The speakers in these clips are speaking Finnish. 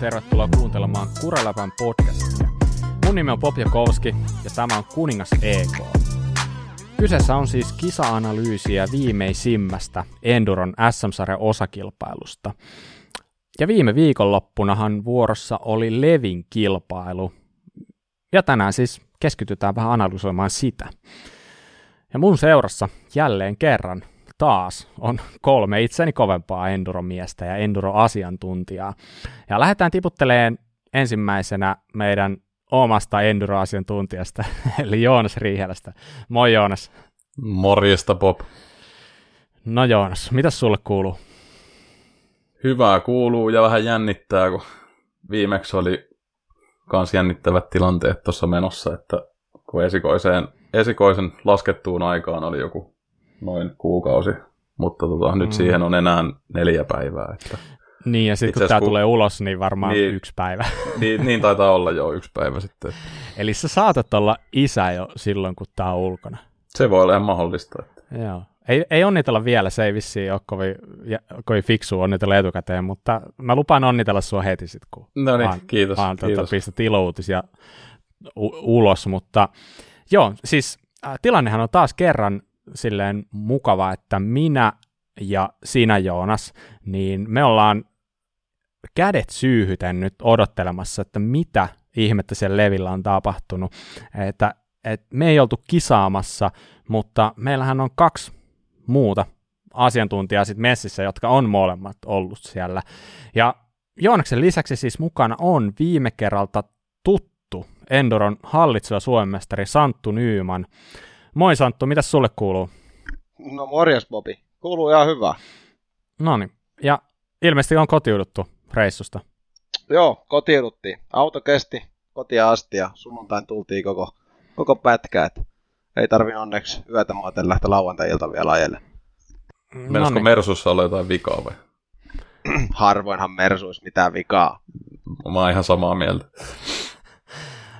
tervetuloa kuuntelemaan Kuraläpän podcastia. Mun nimi on Pop Jakowski ja tämä on Kuningas EK. Kyseessä on siis kisa-analyysiä viimeisimmästä Enduron SM-sarjan osakilpailusta. Ja viime viikonloppunahan vuorossa oli Levin kilpailu. Ja tänään siis keskitytään vähän analysoimaan sitä. Ja mun seurassa jälleen kerran taas on kolme itseni kovempaa enduromiestä ja enduro-asiantuntijaa. Ja lähdetään tiputteleen ensimmäisenä meidän omasta enduro-asiantuntijasta, eli Joonas Riihelästä. Moi Joonas. Morjesta Bob. No Joonas, mitä sulle kuuluu? Hyvää kuuluu ja vähän jännittää, kun viimeksi oli kans jännittävät tilanteet tuossa menossa, että kun esikoiseen, esikoisen laskettuun aikaan oli joku noin kuukausi, mutta tota, nyt mm. siihen on enää neljä päivää. Että niin, ja sitten kun tämä kun... tulee ulos, niin varmaan niin, yksi päivä. Niin, niin taitaa olla jo yksi päivä sitten. Eli sä saatat olla isä jo silloin, kun tämä on ulkona. Se voi olla ihan mahdollista. Että... Joo. Ei, ei onnitella vielä, se ei vissiin ole kovin, kovin fiksu onnitella etukäteen, mutta mä lupaan onnitella sua heti sitten, kun no niin, vaan, kiitos, vaan kiitos. Tuota, pistät ilouutisia u- ulos, mutta joo, siis äh, tilannehan on taas kerran silleen mukava, että minä ja sinä Joonas, niin me ollaan kädet syyhyten nyt odottelemassa, että mitä ihmettä siellä levillä on tapahtunut. Että, että me ei oltu kisaamassa, mutta meillähän on kaksi muuta asiantuntijaa sitten messissä, jotka on molemmat ollut siellä. Ja Joonaksen lisäksi siis mukana on viime kerralta tuttu Endoron hallitseva suomestari Santtu Nyyman. Moi Santtu, mitä sulle kuuluu? No morjes Bobi, kuuluu ihan hyvä. No niin, ja ilmeisesti on kotiuduttu reissusta. Joo, kotiuduttiin. Auto kesti kotia asti ja sunnuntain tultiin koko, koko pätkä, et ei tarvi onneksi yötä maaten lähteä lauantai-ilta vielä ajelle. Meinasko no niin. Mersussa olla jotain vikaa vai? Harvoinhan Mersuissa mitään vikaa. Mä oon ihan samaa mieltä.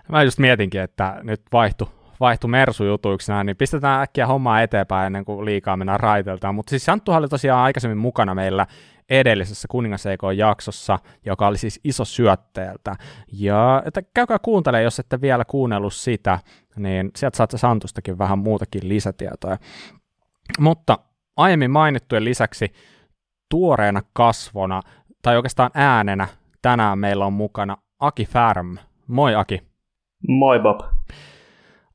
Mä just mietinkin, että nyt vaihtu, vaihtu Mersu-jutuiksi näin, niin pistetään äkkiä hommaa eteenpäin ennen kuin liikaa mennään raiteltaan. Mutta siis Santtu oli tosiaan aikaisemmin mukana meillä edellisessä Kuningas jaksossa joka oli siis iso syötteeltä. Ja että käykää kuuntelemaan, jos ette vielä kuunnellut sitä, niin sieltä saatte Santustakin vähän muutakin lisätietoa. Mutta aiemmin mainittujen lisäksi tuoreena kasvona, tai oikeastaan äänenä, tänään meillä on mukana Aki Färm. Moi Aki. Moi Bob.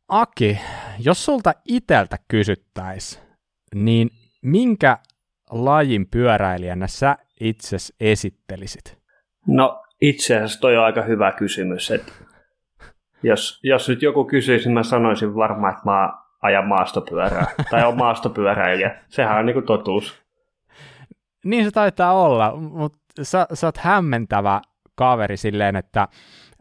Aki, jos sulta iteltä kysyttäisiin, niin minkä lajin pyöräilijänä sä itse esittelisit? No itse asiassa toi on aika hyvä kysymys. Että jos, jos nyt joku kysyisi, niin mä sanoisin varmaan, että mä ajan maastopyörää. tai on maastopyöräilijä. Sehän on niinku totuus. Niin se taitaa olla, mutta sä, sä oot hämmentävä kaveri silleen, että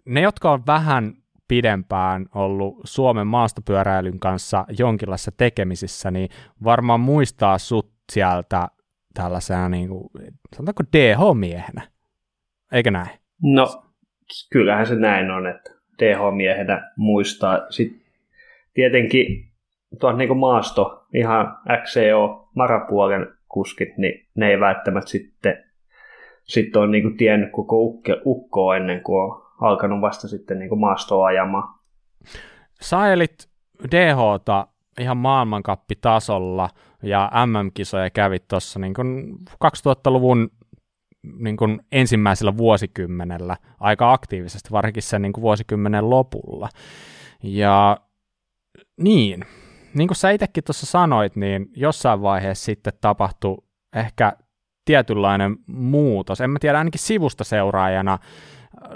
ne, jotka on vähän pidempään ollut Suomen maastopyöräilyn kanssa jonkinlaisessa tekemisissä, niin varmaan muistaa sut sieltä tällaisena, niin kuin, sanotaanko DH-miehenä, eikö näin? No, kyllähän se näin on, että DH-miehenä muistaa. Sitten tietenkin tuon niin maasto, ihan XCO, marapuolen kuskit, niin ne ei välttämättä sitten, sitten ole niin tiennyt koko ukke, ukkoa ennen kuin on alkanut vasta sitten niin maastoa ajamaan. Sä elit DHta ihan maailmankappitasolla ja MM-kisoja kävi tuossa niin 2000-luvun niin kuin ensimmäisellä vuosikymmenellä aika aktiivisesti, varsinkin sen niin kuin vuosikymmenen lopulla. Ja niin, niin kuin sä itsekin tuossa sanoit, niin jossain vaiheessa sitten tapahtui ehkä tietynlainen muutos. En mä tiedä, ainakin sivusta seuraajana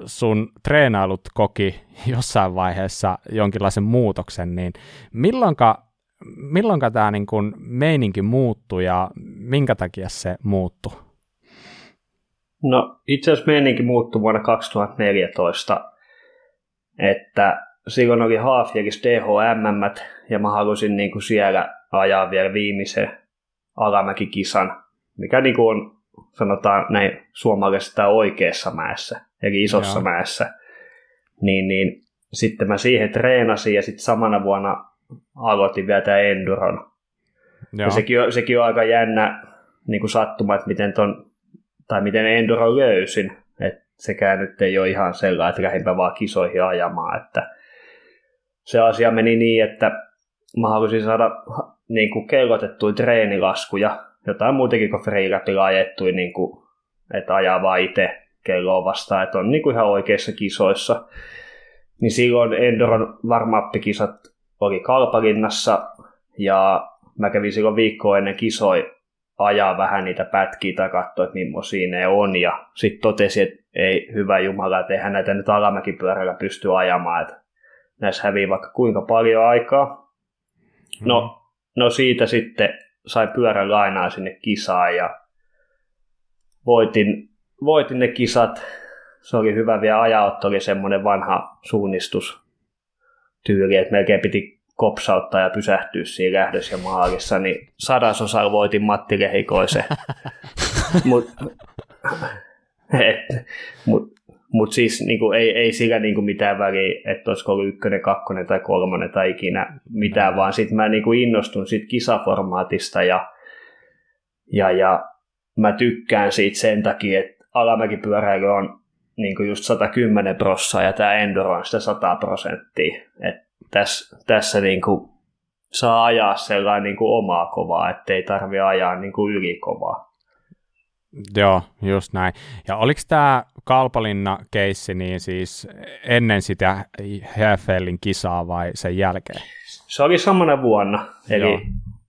sun treenailut koki jossain vaiheessa jonkinlaisen muutoksen, niin milloinka milloinka tämä niin kuin meininki muuttui ja minkä takia se muuttui? No itse asiassa meininki muuttui vuonna 2014, että silloin oli Haafjakissa DHM ja mä halusin niin kuin siellä ajaa vielä viimeisen alamäkikisan, mikä niin kuin on sanotaan näin suomalaisesta oikeassa mäessä, eli isossa Joo. mäessä. Niin, niin sitten mä siihen treenasin ja sitten samana vuonna aloitin vielä tämä Enduron. Joo. Ja sekin on, sekin on aika jännä niin kuin sattuma, että miten ton, tai miten Enduron löysin. Et sekään nyt ei ole ihan sellainen, että lähdinpä vaan kisoihin ajamaan, että se asia meni niin, että mä halusin saada niin kuin kellotettuja treenilaskuja, jotain muutenkin kuin freeräpillä ajettuja, niin kuin, että ajaa vaan itse kelloa vastaan, että on niin kuin ihan oikeissa kisoissa. Niin silloin Endoron varmappikisat oli Kalpalinnassa ja mä kävin silloin viikkoa ennen kisoi ajaa vähän niitä pätkiä tai katsoa, että millaisia ne on. Ja sitten totesin, että ei hyvä jumala, että eihän näitä nyt alamäkipyörällä pysty ajamaan, että näissä hävii vaikka kuinka paljon aikaa. No, mm. no siitä sitten sai pyörän lainaa sinne kisaan ja voitin, voitin ne kisat. Se oli hyvä vielä ajautto, oli semmoinen vanha suunnistus tyyli, että melkein piti kopsauttaa ja pysähtyä siinä lähdössä ja maalissa, niin sadasosalla voitin Matti Lehikoisen. Mutta mut, mut siis niinku, ei, ei sillä niinku mitään väliä, että olisiko ollut ykkönen, kakkonen tai kolmonen tai ikinä mitään, vaan sitten mä niinku innostun siitä kisaformaatista ja, ja, ja mä tykkään siitä sen takia, että alamäkipyöräily on niinku just 110 prossaa ja tämä Enduro on sitä 100 prosenttia. Et tässä, tässä niin kuin saa ajaa sellainen niin kuin omaa kovaa, ettei tarvitse ajaa niin kuin ylikovaa. Joo, just näin. Ja oliko tämä Kalpalinna-keissi niin siis ennen sitä HFLin kisaa vai sen jälkeen? Se oli samana vuonna, eli Joo.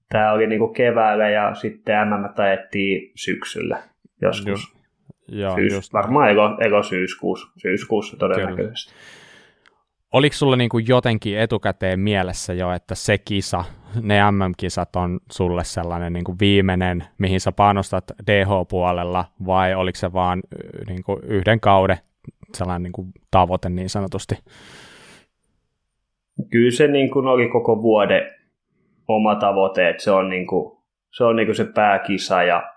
tämä oli niinku keväällä ja sitten MM ajettiin syksyllä joskus. Just, joo, Syys, just varmaan ego, ego syyskuussa, syyskuussa todennäköisesti. Kyllä. Oliko sulla niin kuin jotenkin etukäteen mielessä jo, että se kisa, ne MM-kisat on sulle sellainen niin kuin viimeinen, mihin sä panostat DH-puolella, vai oliko se vaan niin kuin yhden kauden sellainen niin kuin tavoite niin sanotusti? Kyllä se niin kuin oli koko vuoden oma tavoite, että se on, niin kuin, se, on niin kuin se pääkisa ja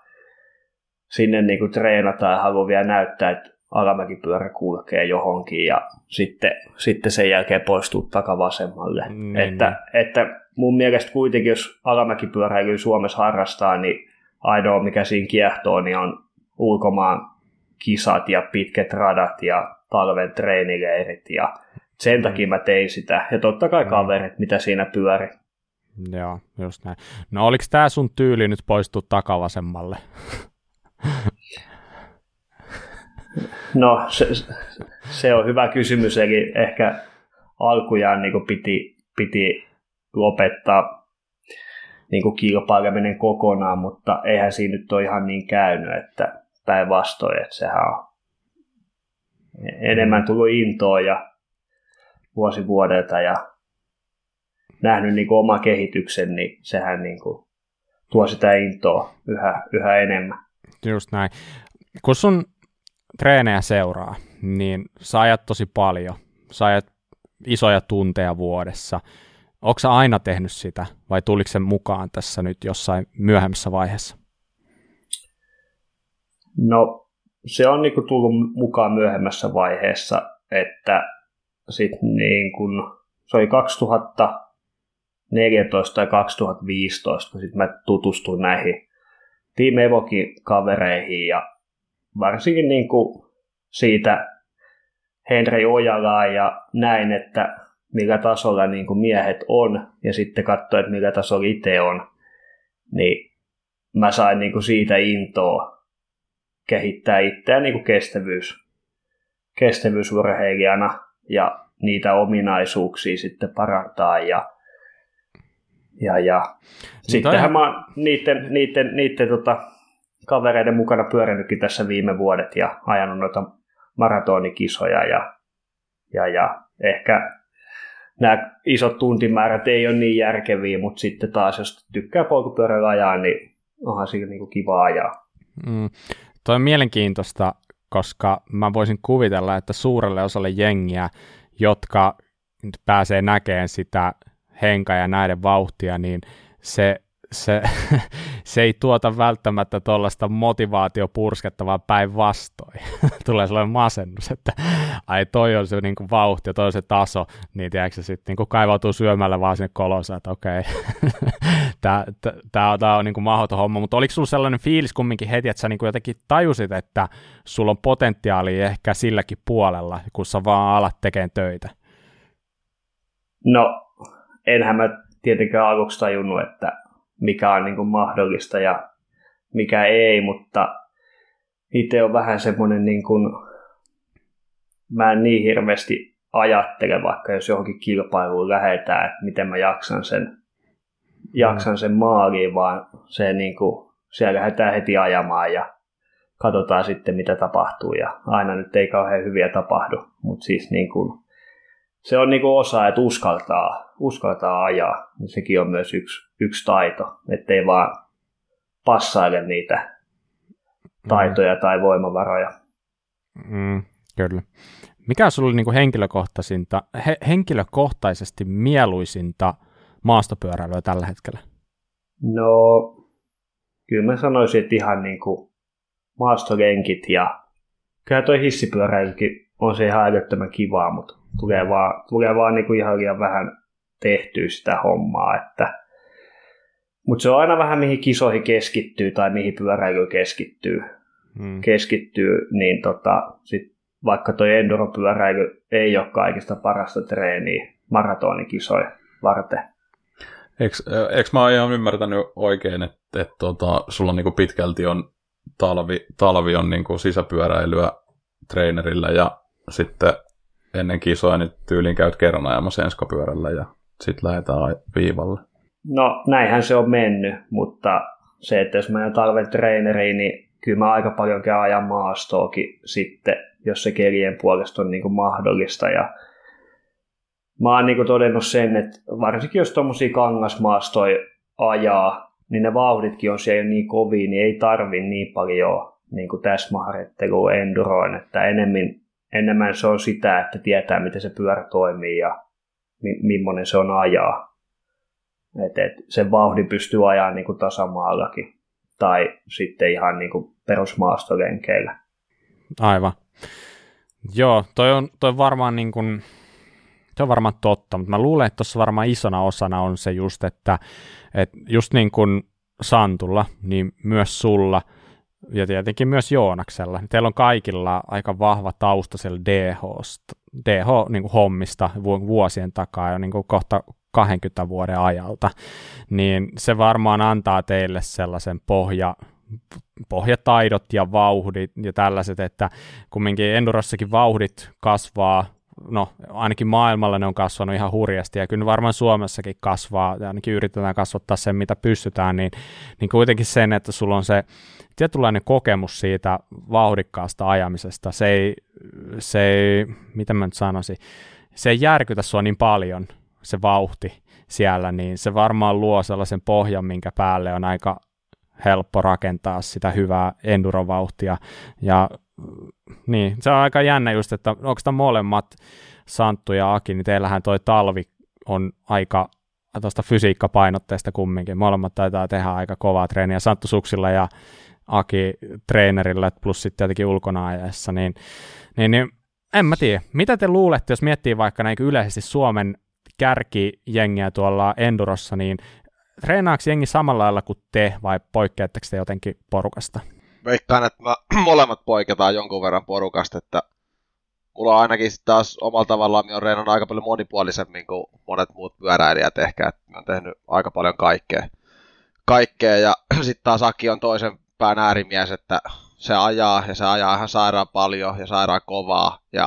sinne niin kuin treenataan ja haluaa vielä näyttää, että alamäkipyörä kulkee johonkin ja sitten, sitten sen jälkeen poistuu takavasemmalle. Mm, että, niin. että mun mielestä kuitenkin, jos alamäkipyöräilyä Suomessa harrastaa, niin ainoa mikä siinä kiehtoo, niin on ulkomaan kisat ja pitkät radat ja talven treenileirit ja sen mm. takia mä tein sitä. Ja totta kai mm. kaverit, mitä siinä pyöri. Joo, just näin. No oliko tämä sun tyyli nyt poistua takavasemmalle? No, se, se on hyvä kysymys, eli ehkä alkujaan niin piti, piti lopettaa niin kuin kilpaileminen kokonaan, mutta eihän siinä nyt ole ihan niin käynyt, että päinvastoin, että sehän on enemmän tullut intoa ja vuosi vuodelta ja nähnyt niin kuin oma kehityksen, niin sehän niin kuin tuo sitä intoa yhä, yhä enemmän. Just näin. Kun sun treenejä seuraa, niin sä ajat tosi paljon. Sä ajat isoja tunteja vuodessa. Onko sä aina tehnyt sitä vai tuliko se mukaan tässä nyt jossain myöhemmässä vaiheessa? No se on niinku tullut mukaan myöhemmässä vaiheessa, että sit niin kun, se oli 2014 tai 2015, kun sit mä tutustuin näihin Team Evokin kavereihin ja varsinkin niin kuin siitä Henri Ojalaa ja näin, että millä tasolla niin kuin miehet on, ja sitten katsoa, että millä tasolla itse on, niin mä sain niin kuin siitä intoa kehittää itseään niin kuin kestävyys, kestävyysurheilijana ja niitä ominaisuuksia sitten parantaa ja ja, ja niin sittenhän mä niiden, niiden, niiden tota, kavereiden mukana pyörinytkin tässä viime vuodet ja ajanut noita maratonikisoja ja, ja, ja ehkä nämä isot tuntimäärät ei ole niin järkeviä, mutta sitten taas jos tykkää polkupyörällä ajaa, niin onhan siinä niin kiva ajaa. Mm. Toi on mielenkiintoista, koska mä voisin kuvitella, että suurelle osalle jengiä, jotka pääsee näkemään sitä henka ja näiden vauhtia, niin se, se, se ei tuota välttämättä tuollaista motivaatiopurskettavaa päinvastoin. Tulee sellainen masennus, että ai toi on se niin kuin vauhti ja toi on se taso, niin tiedätkö sitten niin kaivautuu syömällä vaan sinne kolosaan, että okei, tämä on niin kuin mahdoton homma, mutta oliko sulla sellainen fiilis kumminkin heti, että sä niin kuin jotenkin tajusit, että sulla on potentiaalia ehkä silläkin puolella, kun sä vaan alat tekemään töitä? No, enhän mä tietenkään aluksi tajunnut, että mikä on niin kuin mahdollista ja mikä ei, mutta itse on vähän semmoinen, niin kuin, mä en niin hirveästi ajattele, vaikka jos johonkin kilpailuun lähetään, että miten mä jaksan sen, jaksan sen maaliin, vaan se niin kuin, siellä lähdetään heti ajamaan ja katsotaan sitten, mitä tapahtuu. Ja aina nyt ei kauhean hyviä tapahdu, mutta siis niin kuin, se on niin kuin osa, että uskaltaa, uskaltaa ajaa. Ja sekin on myös yksi, yksi taito, ettei vaan passaile niitä taitoja mm. tai voimavaroja. Mm, kyllä. Mikä sinulla oli niin kuin henkilökohtaisinta, he, henkilökohtaisesti mieluisinta maastopyöräilyä tällä hetkellä? No, kyllä mä sanoisin, että ihan niin kuin maastolenkit ja kyllä toi hissipyöräilykin on se ihan älyttömän kivaa, mutta tulee vaan, tulee vaan niin kuin ihan liian vähän tehtyä sitä hommaa, että mutta se on aina vähän mihin kisoihin keskittyy tai mihin pyöräily keskittyy, hmm. keskittyy niin tota, sit vaikka tuo enduropyöräily ei ole kaikista parasta treeniä maratoonikisoja varten. Eikö, mä oon ihan ymmärtänyt oikein, että, että tota, sulla niinku pitkälti on talvi, talvi on niinku sisäpyöräilyä treenerillä ja sitten ennen kisoja niin tyyliin käyt kerran ajamassa enskapyörällä ja sitten lähdetään viivalle. No näinhän se on mennyt, mutta se, että jos mä en talven treeneriin, niin kyllä mä aika paljon käyn ajan maastoakin sitten, jos se kelien puolesta on niin kuin mahdollista. Ja mä oon niin kuin todennut sen, että varsinkin jos tuommoisia kangasmaastoja ajaa, niin ne vauhditkin on siellä niin kovia, niin ei tarvi niin paljon niin kuin täsmäharjoittelua enduroon, että enemmän, enemmän se on sitä, että tietää, miten se pyörä toimii ja mi- millainen se on ajaa. Et, et sen vauhdin pystyy ajaa niin kuin tasamaallakin tai sitten ihan niin kuin perusmaastolenkeillä. Aivan. Joo, toi on, toi varmaan niin kuin, toi on varmaan totta, mutta mä luulen, että tuossa varmaan isona osana on se just, että, että just niin kuin Santulla, niin myös sulla ja tietenkin myös Joonaksella, teillä on kaikilla aika vahva tausta siellä DH-sta, DH-hommista niin vuosien takaa jo niin kuin kohta 20 vuoden ajalta, niin se varmaan antaa teille sellaisen pohja, pohjataidot ja vauhdit ja tällaiset, että kumminkin Endurossakin vauhdit kasvaa, no ainakin maailmalla ne on kasvanut ihan hurjasti ja kyllä varmaan Suomessakin kasvaa. Ja ainakin yritetään kasvattaa sen mitä pystytään, niin, niin kuitenkin sen, että sulla on se tietynlainen kokemus siitä vauhdikkaasta ajamisesta, se ei, se ei mitä mä nyt sanoisin, se ei järkytä sua niin paljon, se vauhti siellä, niin se varmaan luo sellaisen pohjan, minkä päälle on aika helppo rakentaa sitä hyvää endurovauhtia. Ja niin, se on aika jännä just, että onko tämä molemmat, Santtu ja Aki, niin teillähän toi talvi on aika tuosta fysiikkapainotteista kumminkin. Molemmat taitaa tehdä aika kovaa treeniä Santtu Suksilla ja Aki treenerillä, plus sitten tietenkin ulkona ajassa, niin, niin, niin en mä tiedä. Mitä te luulette, jos miettii vaikka näin yleisesti Suomen kärkijengiä tuolla Endurossa, niin treenaako jengi samalla lailla kuin te vai poikkeatteko te jotenkin porukasta? Veikkaan, että molemmat poiketaan jonkun verran porukasta, että mulla on ainakin taas omalla tavallaan, mä oon aika paljon monipuolisemmin kuin monet muut pyöräilijät ehkä, että mä oon tehnyt aika paljon kaikkea. kaikkea ja sitten taas Aki on toisen pään äärimies, että se ajaa ja se ajaa ihan sairaan paljon ja sairaan kovaa ja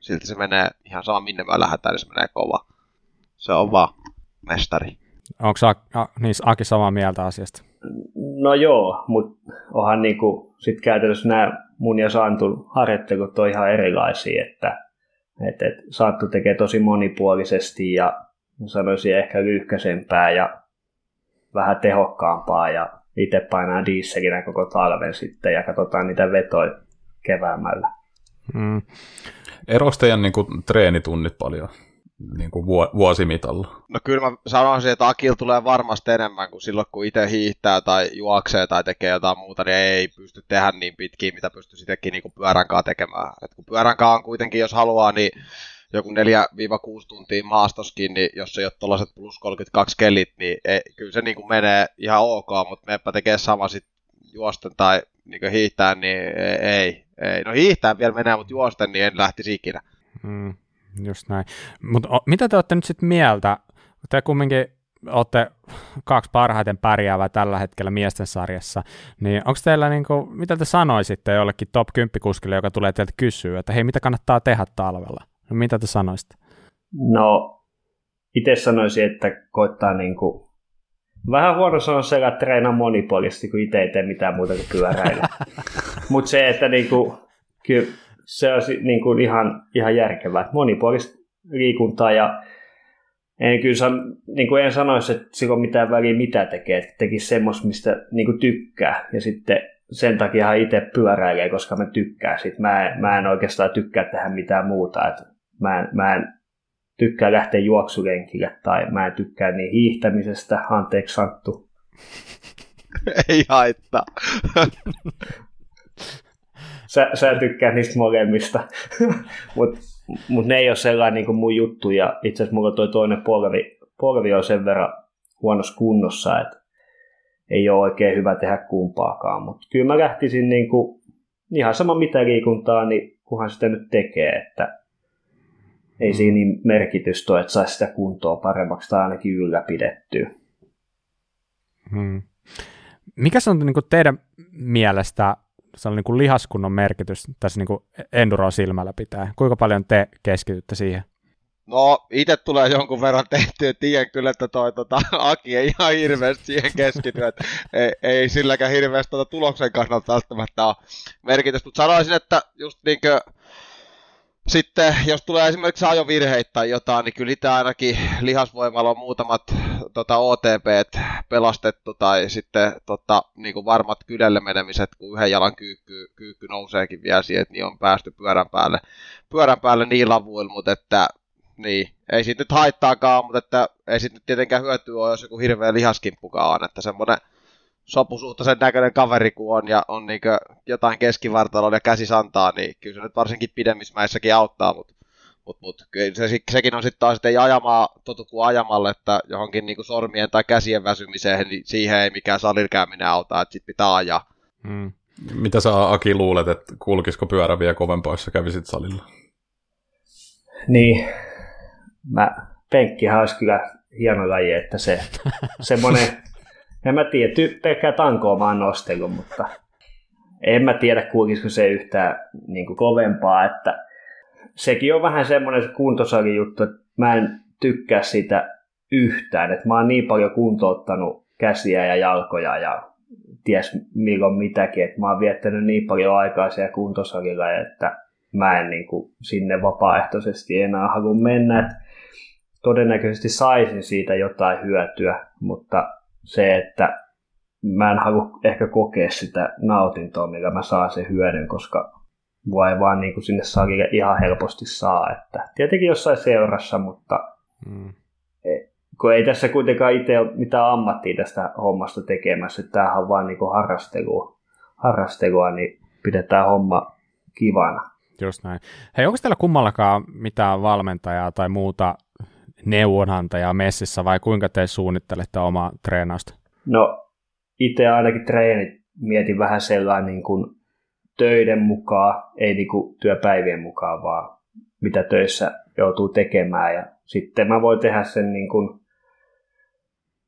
silti se menee ihan sama minne mä lähdetään, niin se menee kova. Se on vaan mestari. Onko a, niin Aki samaa mieltä asiasta? No joo, mutta onhan niinku sit käytännössä nämä mun ja Santun harjoittelut on ihan erilaisia, että et, et Santtu tekee tosi monipuolisesti ja sanoisin ehkä lyhkäisempää ja vähän tehokkaampaa ja itse painaa dieselinä koko talven sitten ja katsotaan niitä vetoja keväämällä. Mm. Eroiko teidän niin kuin, treenitunnit paljon? niin kuin vuosimitalla? No kyllä mä sanoisin, että Akil tulee varmasti enemmän kuin silloin, kun itse hiihtää tai juoksee tai tekee jotain muuta, niin ei pysty tehdä niin pitkiä, mitä pystyy sittenkin niin pyörän kanssa tekemään. Et kun pyörän kanssa on kuitenkin, jos haluaa, niin joku 4-6 tuntia maastoskin, niin jos ei ole tuollaiset plus 32 kellit, niin ei, kyllä se niin kuin menee ihan ok, mutta meppä tekee sama sitten juosten tai niin hiihtää, niin ei, ei. No hiihtää vielä menee, mutta juosten niin en lähtisi ikinä. Mm, just näin. Mutta mitä te olette nyt sitten mieltä? Te kumminkin olette kaksi parhaiten pärjäävää tällä hetkellä miesten sarjassa, niin onko teillä, niin kuin, mitä te sanoisitte jollekin top 10 kuskille, joka tulee teiltä kysyä, että hei, mitä kannattaa tehdä talvella? No mitä te sanoisitte? No, itse sanoisin, että koittaa niin kuin, vähän huono sanoa se, että treenaa monipolisti, kun itse ei tee mitään muuta kuin pyöräillä. Mutta se, että niin kuin, kyllä se on niin kuin ihan, ihan järkevää. Monipuolista liikuntaa ja en kyllä san, niin kuin en sanoisi, että sillä on mitään väliä mitä tekee, että tekisi semmoista, mistä niin kuin tykkää. Ja sitten sen takia itse pyöräilee, koska mä tykkään sit. Mä, en, mä en oikeastaan tykkää tehdä mitään muuta. Et mä, en, mä en tykkää lähteä juoksulenkille tai mä en tykkää niin hiihtämisestä. Anteeksi Santtu. Ei haittaa. sä, sä tykkää niistä molemmista. Mutta mut ne ei ole sellainen niin kuin mun juttu. Ja itse asiassa mulla toi toinen polvi, polvi on sen verran huonossa kunnossa, että ei ole oikein hyvä tehdä kumpaakaan. Mutta kyllä mä lähtisin niin kuin, ihan sama mitä liikuntaa, niin kunhan sitä nyt tekee, että ei siinä niin merkitystä ole, että saisi sitä kuntoa paremmaksi tai ainakin ylläpidettyä. Hmm. Mikä se on niin kuin teidän mielestä se on niin kuin lihaskunnon merkitys tässä niin kuin enduroa silmällä pitää? Kuinka paljon te keskitytte siihen? No, itse tulee jonkun verran tehtyä, tiedän kyllä, että toi tota, Aki ei ihan hirveästi siihen keskity, että ei, ei silläkään hirveästi tota, tuloksen kannalta välttämättä ole merkitystä, mutta sanoisin, että just niinkö, sitten jos tulee esimerkiksi ajovirheitä tai jotain, niin kyllä itse ainakin lihasvoimalla on muutamat tota, OTP pelastettu tai sitten tota, niin kuin varmat kydelle menemiset, kun yhden jalan kyykky, kyykky nouseekin vielä siihen, niin on päästy pyörän päälle, pyörän päälle niin avuilla, mutta että niin, ei siitä nyt haittaakaan, mutta että ei siitä nyt tietenkään hyötyä ole, jos joku hirveä lihaskimppukaan on, että semmoinen sopusuhtaisen näköinen kaveri kun on ja on niin jotain keskivartaloa ja käsisantaa, niin kyllä se nyt varsinkin pidemmissä mäissäkin auttaa, mutta mut, mut, se, sekin on sitten taas, että ei ajamaa totu kuin ajamalle, että johonkin niin sormien tai käsien väsymiseen, niin siihen ei mikään salilkäyminen auta, että sit pitää ajaa. Hmm. Mitä sä Aki luulet, että kulkisiko pyörä vielä kovempaa, jos sä kävisit salilla? Niin, mä, penkkihän olisi kyllä hieno laji, että se semmoinen, en mä tiedä, ty, pelkkää tankoa oon nostellut, mutta en mä tiedä kulkisiko se yhtään niin kuin kovempaa, että sekin on vähän semmoinen kuntosali juttu, että mä en tykkää sitä yhtään, että mä oon niin paljon kuntouttanut käsiä ja jalkoja ja ties milloin mitäkin, että mä oon viettänyt niin paljon aikaa siellä kuntosalilla, että mä en niin kuin sinne vapaaehtoisesti enää halua mennä. Että todennäköisesti saisin siitä jotain hyötyä, mutta se, että mä en halua ehkä kokea sitä nautintoa, millä mä saan sen hyödyn, koska mua ei vaan niin kuin sinne salille ihan helposti saa. Että tietenkin jossain seurassa, mutta ei, kun ei tässä kuitenkaan itse ole mitään ammattia tästä hommasta tekemässä, että tämähän on vaan niin kuin harrastelua, harrastelua, niin pidetään homma kivana. Just näin. Hei, onko teillä kummallakaan mitään valmentajaa tai muuta neuvonantajaa messissä vai kuinka te suunnittelette omaa treenausta? No itse ainakin treenit mietin vähän sellainen niin kuin töiden mukaan, ei niin kuin työpäivien mukaan, vaan mitä töissä joutuu tekemään. Ja sitten mä voin tehdä sen niin kuin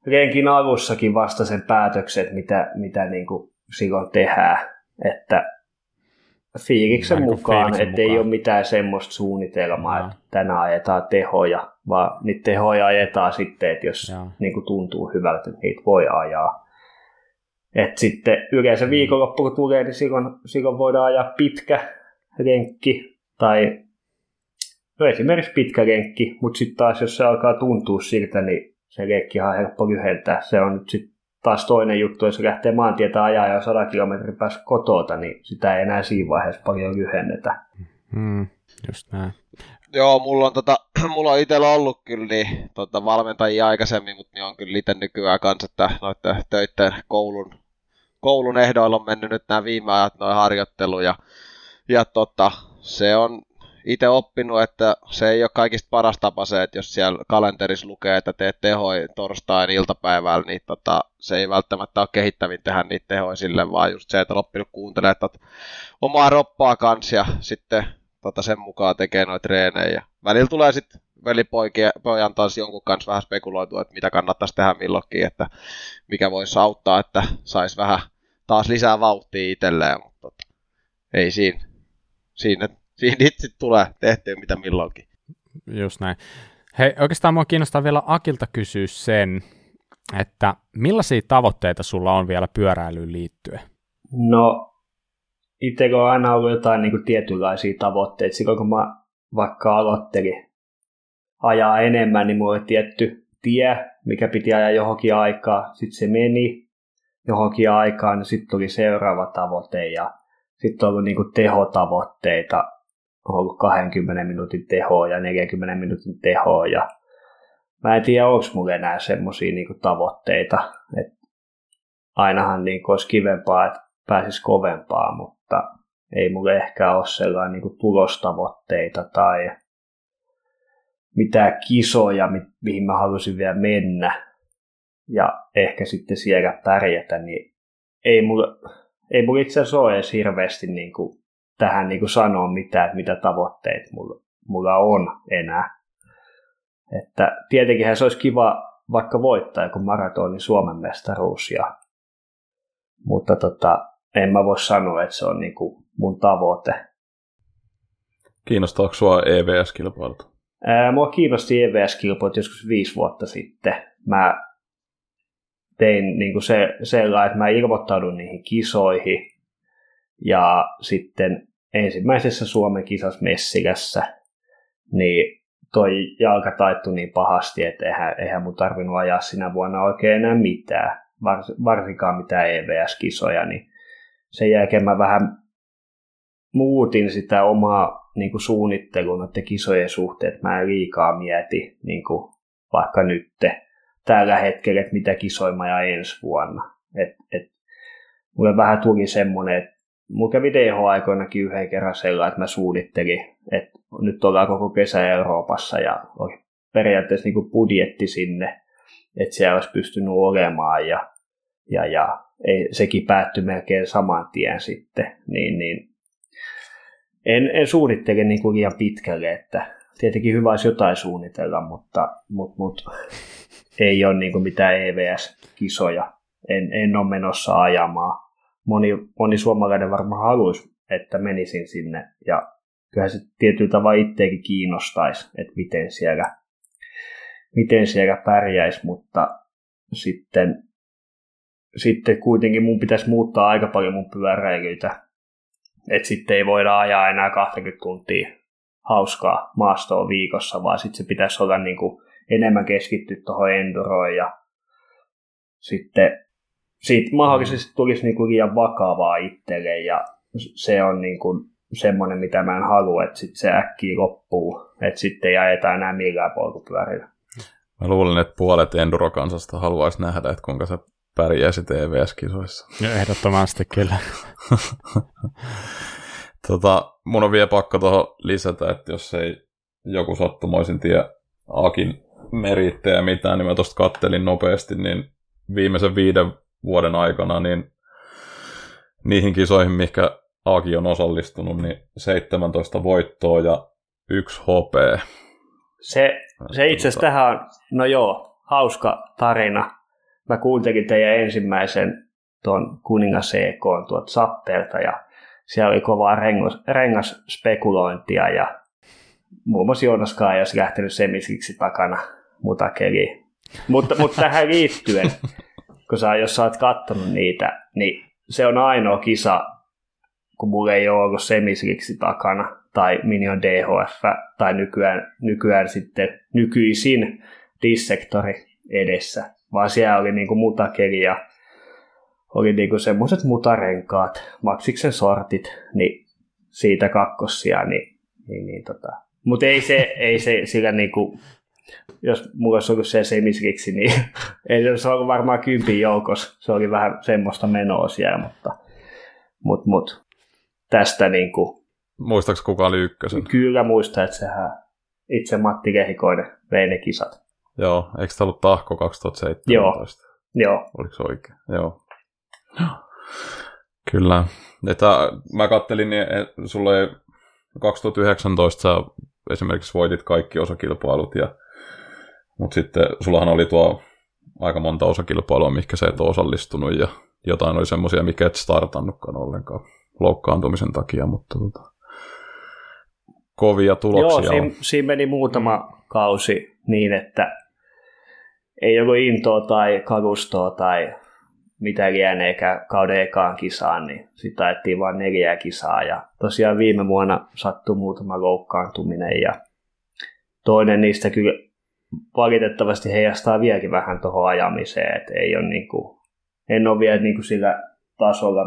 renkin alussakin vasta sen päätökset, mitä, mitä niin kuin silloin tehdään. Että fiiliksen niin mukaan, että ei ole mitään semmoista suunnitelmaa, Jaa. että tänään ajetaan tehoja, vaan niitä tehoja ajetaan sitten, että jos niin kuin tuntuu hyvältä, että niitä voi ajaa. Et sitten yleensä mm. viikonloppu kun tulee, niin silloin, silloin voidaan ajaa pitkä renkki tai no esimerkiksi pitkä renkki, mutta sitten taas jos se alkaa tuntua siltä, niin se renkki on helppo lyhentää. Se on nyt sitten taas toinen juttu, jos lähtee maantietä ajaa ja 100 kilometrin päässä kotota, niin sitä ei enää siinä vaiheessa paljon lyhennetä. Mm, just näin. Joo, mulla on, tota, mulla on itsellä ollut kyllä niin, tota, valmentajia aikaisemmin, mutta niin on kyllä itse nykyään kanssa, että noiden töiden koulun, koulun ehdoilla on mennyt nyt nämä viime ajat noin harjoittelu ja, ja tota, se on itse oppinut, että se ei ole kaikista paras tapa se, että jos siellä kalenterissa lukee, että teet tehoi torstain iltapäivällä, niin tota, se ei välttämättä ole kehittävin tehdä niitä tehoja sille, vaan just se, että on oppinut kuuntelemaan että omaa roppaa kanssa ja sitten tota, sen mukaan tekee noita treenejä. Välillä tulee sitten velipojan taas jonkun kanssa vähän spekuloitua, että mitä kannattaisi tehdä milloinkin, että mikä voisi auttaa, että saisi vähän taas lisää vauhtia itselleen, mutta tota, ei siinä, siinä Siinä itse tulee tehtyä mitä milloinkin. Just näin. Hei, oikeastaan mua kiinnostaa vielä Akilta kysyä sen, että millaisia tavoitteita sulla on vielä pyöräilyyn liittyen? No, itse on aina ollut jotain niin tietynlaisia tavoitteita. Silloin kun mä vaikka aloittelin ajaa enemmän, niin mulla oli tietty tie, mikä piti ajaa johonkin aikaa. Sitten se meni johonkin aikaan, niin sitten tuli seuraava tavoite ja sitten on ollut niin tehotavoitteita ollut 20 minuutin tehoa ja 40 minuutin tehoa ja mä en tiedä, onko mulla enää semmoisia niin tavoitteita, että ainahan niin olisi kivempaa, että pääsisi kovempaa, mutta ei mulla ehkä ole sellainen niin kuin tulostavoitteita tai mitään kisoja, mi- mihin mä halusin vielä mennä ja ehkä sitten siellä pärjätä, niin ei mulla, ei mulla itse asiassa ole edes hirveästi niin kuin tähän niin kuin sanoa mitään, että mitä tavoitteet mulla, mulla on enää. Että tietenkin se olisi kiva vaikka voittaa joku maratonin Suomen mestaruus, ja, mutta tota, en mä voi sanoa, että se on niin kuin mun tavoite. Kiinnostaako sua EVS-kilpailut? Ää, mua kiinnosti EVS-kilpailut joskus viisi vuotta sitten. Mä tein niin kuin se, sellainen, että mä ilmoittaudun niihin kisoihin, ja sitten ensimmäisessä Suomen kisassa Messikässä, niin toi jalka taittu niin pahasti, että eihän, eihän mun tarvinnut ajaa sinä vuonna oikein enää mitään, vars, varsinkaan mitään EVS-kisoja, niin sen jälkeen mä vähän muutin sitä omaa niin kuin suunnittelua noiden kisojen suhteen, että mä en liikaa mieti niin kuin vaikka nyt tällä hetkellä, että mitä kisoja mä ensi vuonna. Et, et, mulle vähän tuli semmoinen, että Mulla kävi DH-aikoinakin yhden kerran sellainen, että mä suunnittelin, että nyt ollaan koko kesä Euroopassa ja oli periaatteessa niin kuin budjetti sinne, että siellä olisi pystynyt olemaan ja, ja, ja ei, sekin päättyi melkein saman tien sitten, niin, niin. En, en suunnittele niin kuin liian pitkälle, että tietenkin hyvä olisi jotain suunnitella, mutta, mutta, mutta ei ole niin kuin mitään EVS-kisoja. En, en ole menossa ajamaan. Moni, moni suomalainen varmaan haluaisi, että menisin sinne. Ja kyllä se tietyllä tavalla itseäkin kiinnostaisi, että miten siellä, miten siellä pärjäisi, mutta sitten, sitten kuitenkin mun pitäisi muuttaa aika paljon mun pyöräilyitä, että sitten ei voida ajaa enää 20 tuntia hauskaa maastoa viikossa, vaan sitten se pitäisi olla niin kuin enemmän keskittyä tuohon enduroon ja sitten siitä mahdollisesti tulisi niin kuin liian vakavaa itselle ja se on niin kuin semmoinen, mitä mä en halua, että sit se äkkiä loppuu, että sitten ei ajeta enää millään polkupyörillä. Mä luulen, että puolet Enduro-kansasta haluaisi nähdä, että kuinka se pärjäisi TVS-kisoissa. Ja ehdottomasti kyllä. tota, mun on vielä pakko tuohon lisätä, että jos ei joku sattumoisin tie Akin merittejä mitään, niin mä tuosta kattelin nopeasti, niin viimeisen viiden vuoden aikana, niin niihin kisoihin, mikä Aaki on osallistunut, niin 17 voittoa ja yksi HP. Se, se itse asiassa tähän on, no joo, hauska tarina. Mä kuuntelin teidän ensimmäisen tuon kuningas EK tuot Sappelta ja siellä oli kovaa rengas, rengasspekulointia ja muun muassa Joonas olisi lähtenyt semiskiksi takana mutakeliin. Mutta, mutta tähän liittyen, kun sä, jos sä oot kattonut niitä, niin se on ainoa kisa, kun mulla ei ole ollut semisiksi takana, tai Minion DHF, tai nykyään, nykyään sitten nykyisin dissektori edessä, vaan siellä oli niinku mutakeli ja oli niinku semmoiset mutarenkaat, maksiksen sortit, niin siitä kakkosia, niin, niin, niin tota, Mutta ei se, ei se sillä niinku, jos mulla olisi ollut se semisriksi, niin ei se ollut varmaan kympin joukossa. Se oli vähän semmoista menoa siellä, mutta mut, mut, tästä niinku, Muistaaks kuka oli ykkösen? Kyllä muistan, että sehän itse Matti Kehikoinen vei ne kisat. Joo, eikö tämä ollut Tahko 2017? Joo. Joo. Oliko se oikein? Joo. Kyllä. Että mä kattelin, niin sulla ei 2019 sä esimerkiksi voitit kaikki osakilpailut, ja, mutta sitten sullahan oli tuo aika monta osakilpailua, mikä sä et ole osallistunut, ja jotain oli semmoisia, mikä et startannutkaan ollenkaan loukkaantumisen takia, mutta tota, kovia tuloksia Joo, siinä, siinä meni muutama kausi niin, että ei ollut intoa tai kalustoa tai mitä lieneekään kauden ekaan kisaan, niin sitten ajettiin vain neljä kisaa. Ja tosiaan viime vuonna sattui muutama loukkaantuminen ja toinen niistä kyllä valitettavasti heijastaa vieläkin vähän tuohon ajamiseen, että ei ole niin kuin, en ole vielä niin kuin sillä tasolla,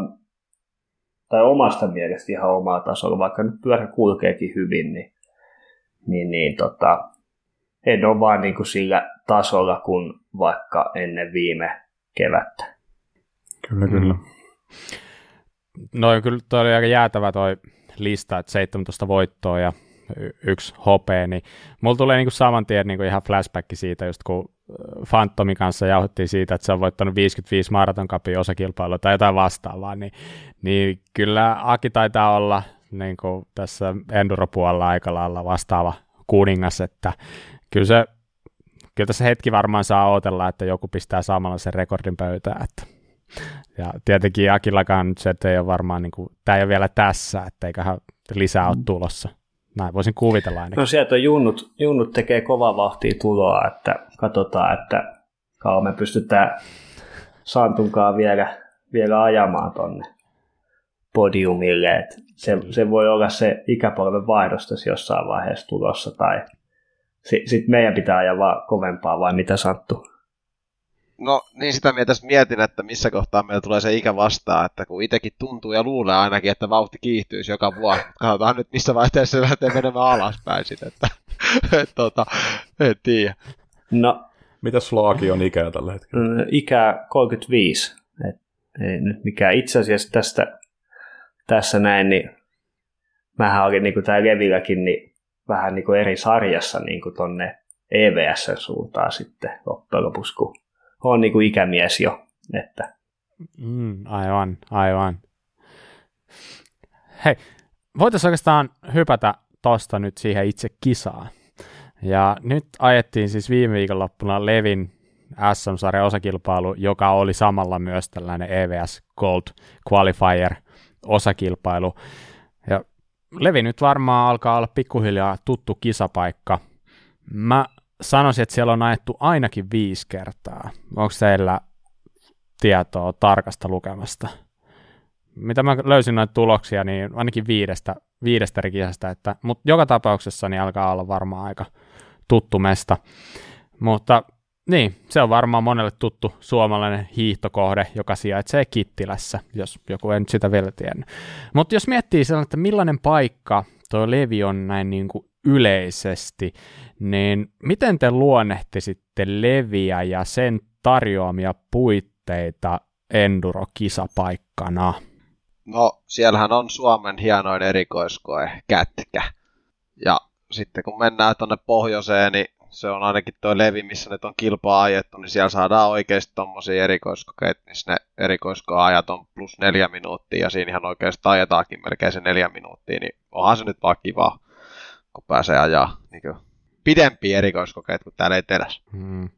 tai omasta mielestä ihan omaa tasolla, vaikka nyt pyörä kulkeekin hyvin, niin, niin, niin tota, en ole vaan niin kuin sillä tasolla kuin vaikka ennen viime kevättä. Kyllä, kyllä. Mm. No kyllä toi oli aika jäätävä toi lista, että 17 voittoa ja yksi hopea, niin mulla tulee niinku saman tien niinku ihan flashback siitä, just kun Fantomin kanssa jauhettiin siitä, että se on voittanut 55 maratonkapin osakilpailua tai jotain vastaavaa, niin, niin kyllä Aki taitaa olla niin kuin tässä enduropuolella aika lailla vastaava kuningas, että kyllä se kyllä tässä hetki varmaan saa odotella, että joku pistää samalla sen rekordin pöytään, että ja tietenkin Akillakaan nyt se, että ei ole varmaan, niin kuin, tämä ei ole vielä tässä, että eiköhän lisää ole mm. tulossa. Näin voisin kuvitella ainakin. No sieltä on junnut, junnut tekee kovaa vahtia tuloa, että katsotaan, että kauan me pystytään Santunkaan vielä, vielä ajamaan tonne podiumille. että se, se, voi olla se ikäpolven vaihdosta jossain vaiheessa tulossa, tai sitten sit meidän pitää ajaa vaan kovempaa, vai mitä Santtu? No niin sitä mieltä mietin, että missä kohtaa meillä tulee se ikä vastaan, että kun itsekin tuntuu ja luulee ainakin, että vauhti kiihtyisi joka vuosi. Katsotaan nyt missä vaiheessa se lähtee menemään alaspäin sitten, että et, tota, en tiedä. No, mitä sulla on ikää tällä hetkellä? Mm, ikä 35. Et, ei nyt mikään itse asiassa tästä, tässä näin, niin mähän olin niin kuin täällä Levilläkin niin vähän niin kuin eri sarjassa niin kuin tonne EVS suuntaan sitten loppujen lopuksi, kun on niin kuin ikämies jo. Että. Mm, aivan, aivan. Hei, voitaisiin oikeastaan hypätä tuosta nyt siihen itse kisaan. Ja nyt ajettiin siis viime viikonloppuna Levin SM-sarjan osakilpailu, joka oli samalla myös tällainen EVS Gold Qualifier osakilpailu. Levi nyt varmaan alkaa olla pikkuhiljaa tuttu kisapaikka. Mä sanoisin, että siellä on ajettu ainakin viisi kertaa. Onko teillä tietoa tarkasta lukemasta? Mitä mä löysin noita tuloksia, niin ainakin viidestä, viidestä kisasta, että, mutta joka tapauksessa niin alkaa olla varmaan aika tuttu mesta. Mutta niin, se on varmaan monelle tuttu suomalainen hiihtokohde, joka sijaitsee Kittilässä, jos joku ei nyt sitä vielä tiennyt. Mutta jos miettii sellainen, että millainen paikka tuo Levi on näin niin kuin yleisesti, niin miten te luonnehtisitte Leviä ja sen tarjoamia puitteita enduro-kisapaikkana? No, siellähän on Suomen hienoin erikoiskoe, kätkä. Ja sitten kun mennään tuonne pohjoiseen, niin se on ainakin tuo levi, missä nyt on kilpaa ajettu, niin siellä saadaan oikeasti tuommoisia erikoiskokeita, niin ne erikoiskoajat on plus neljä minuuttia, ja siinä ihan oikeastaan ajetaankin melkein se neljä minuuttia, niin onhan se nyt vaan kiva, kun pääsee ajaa niin kuin, pidempiä erikoiskokeita kuin täällä etelässä. Hmm.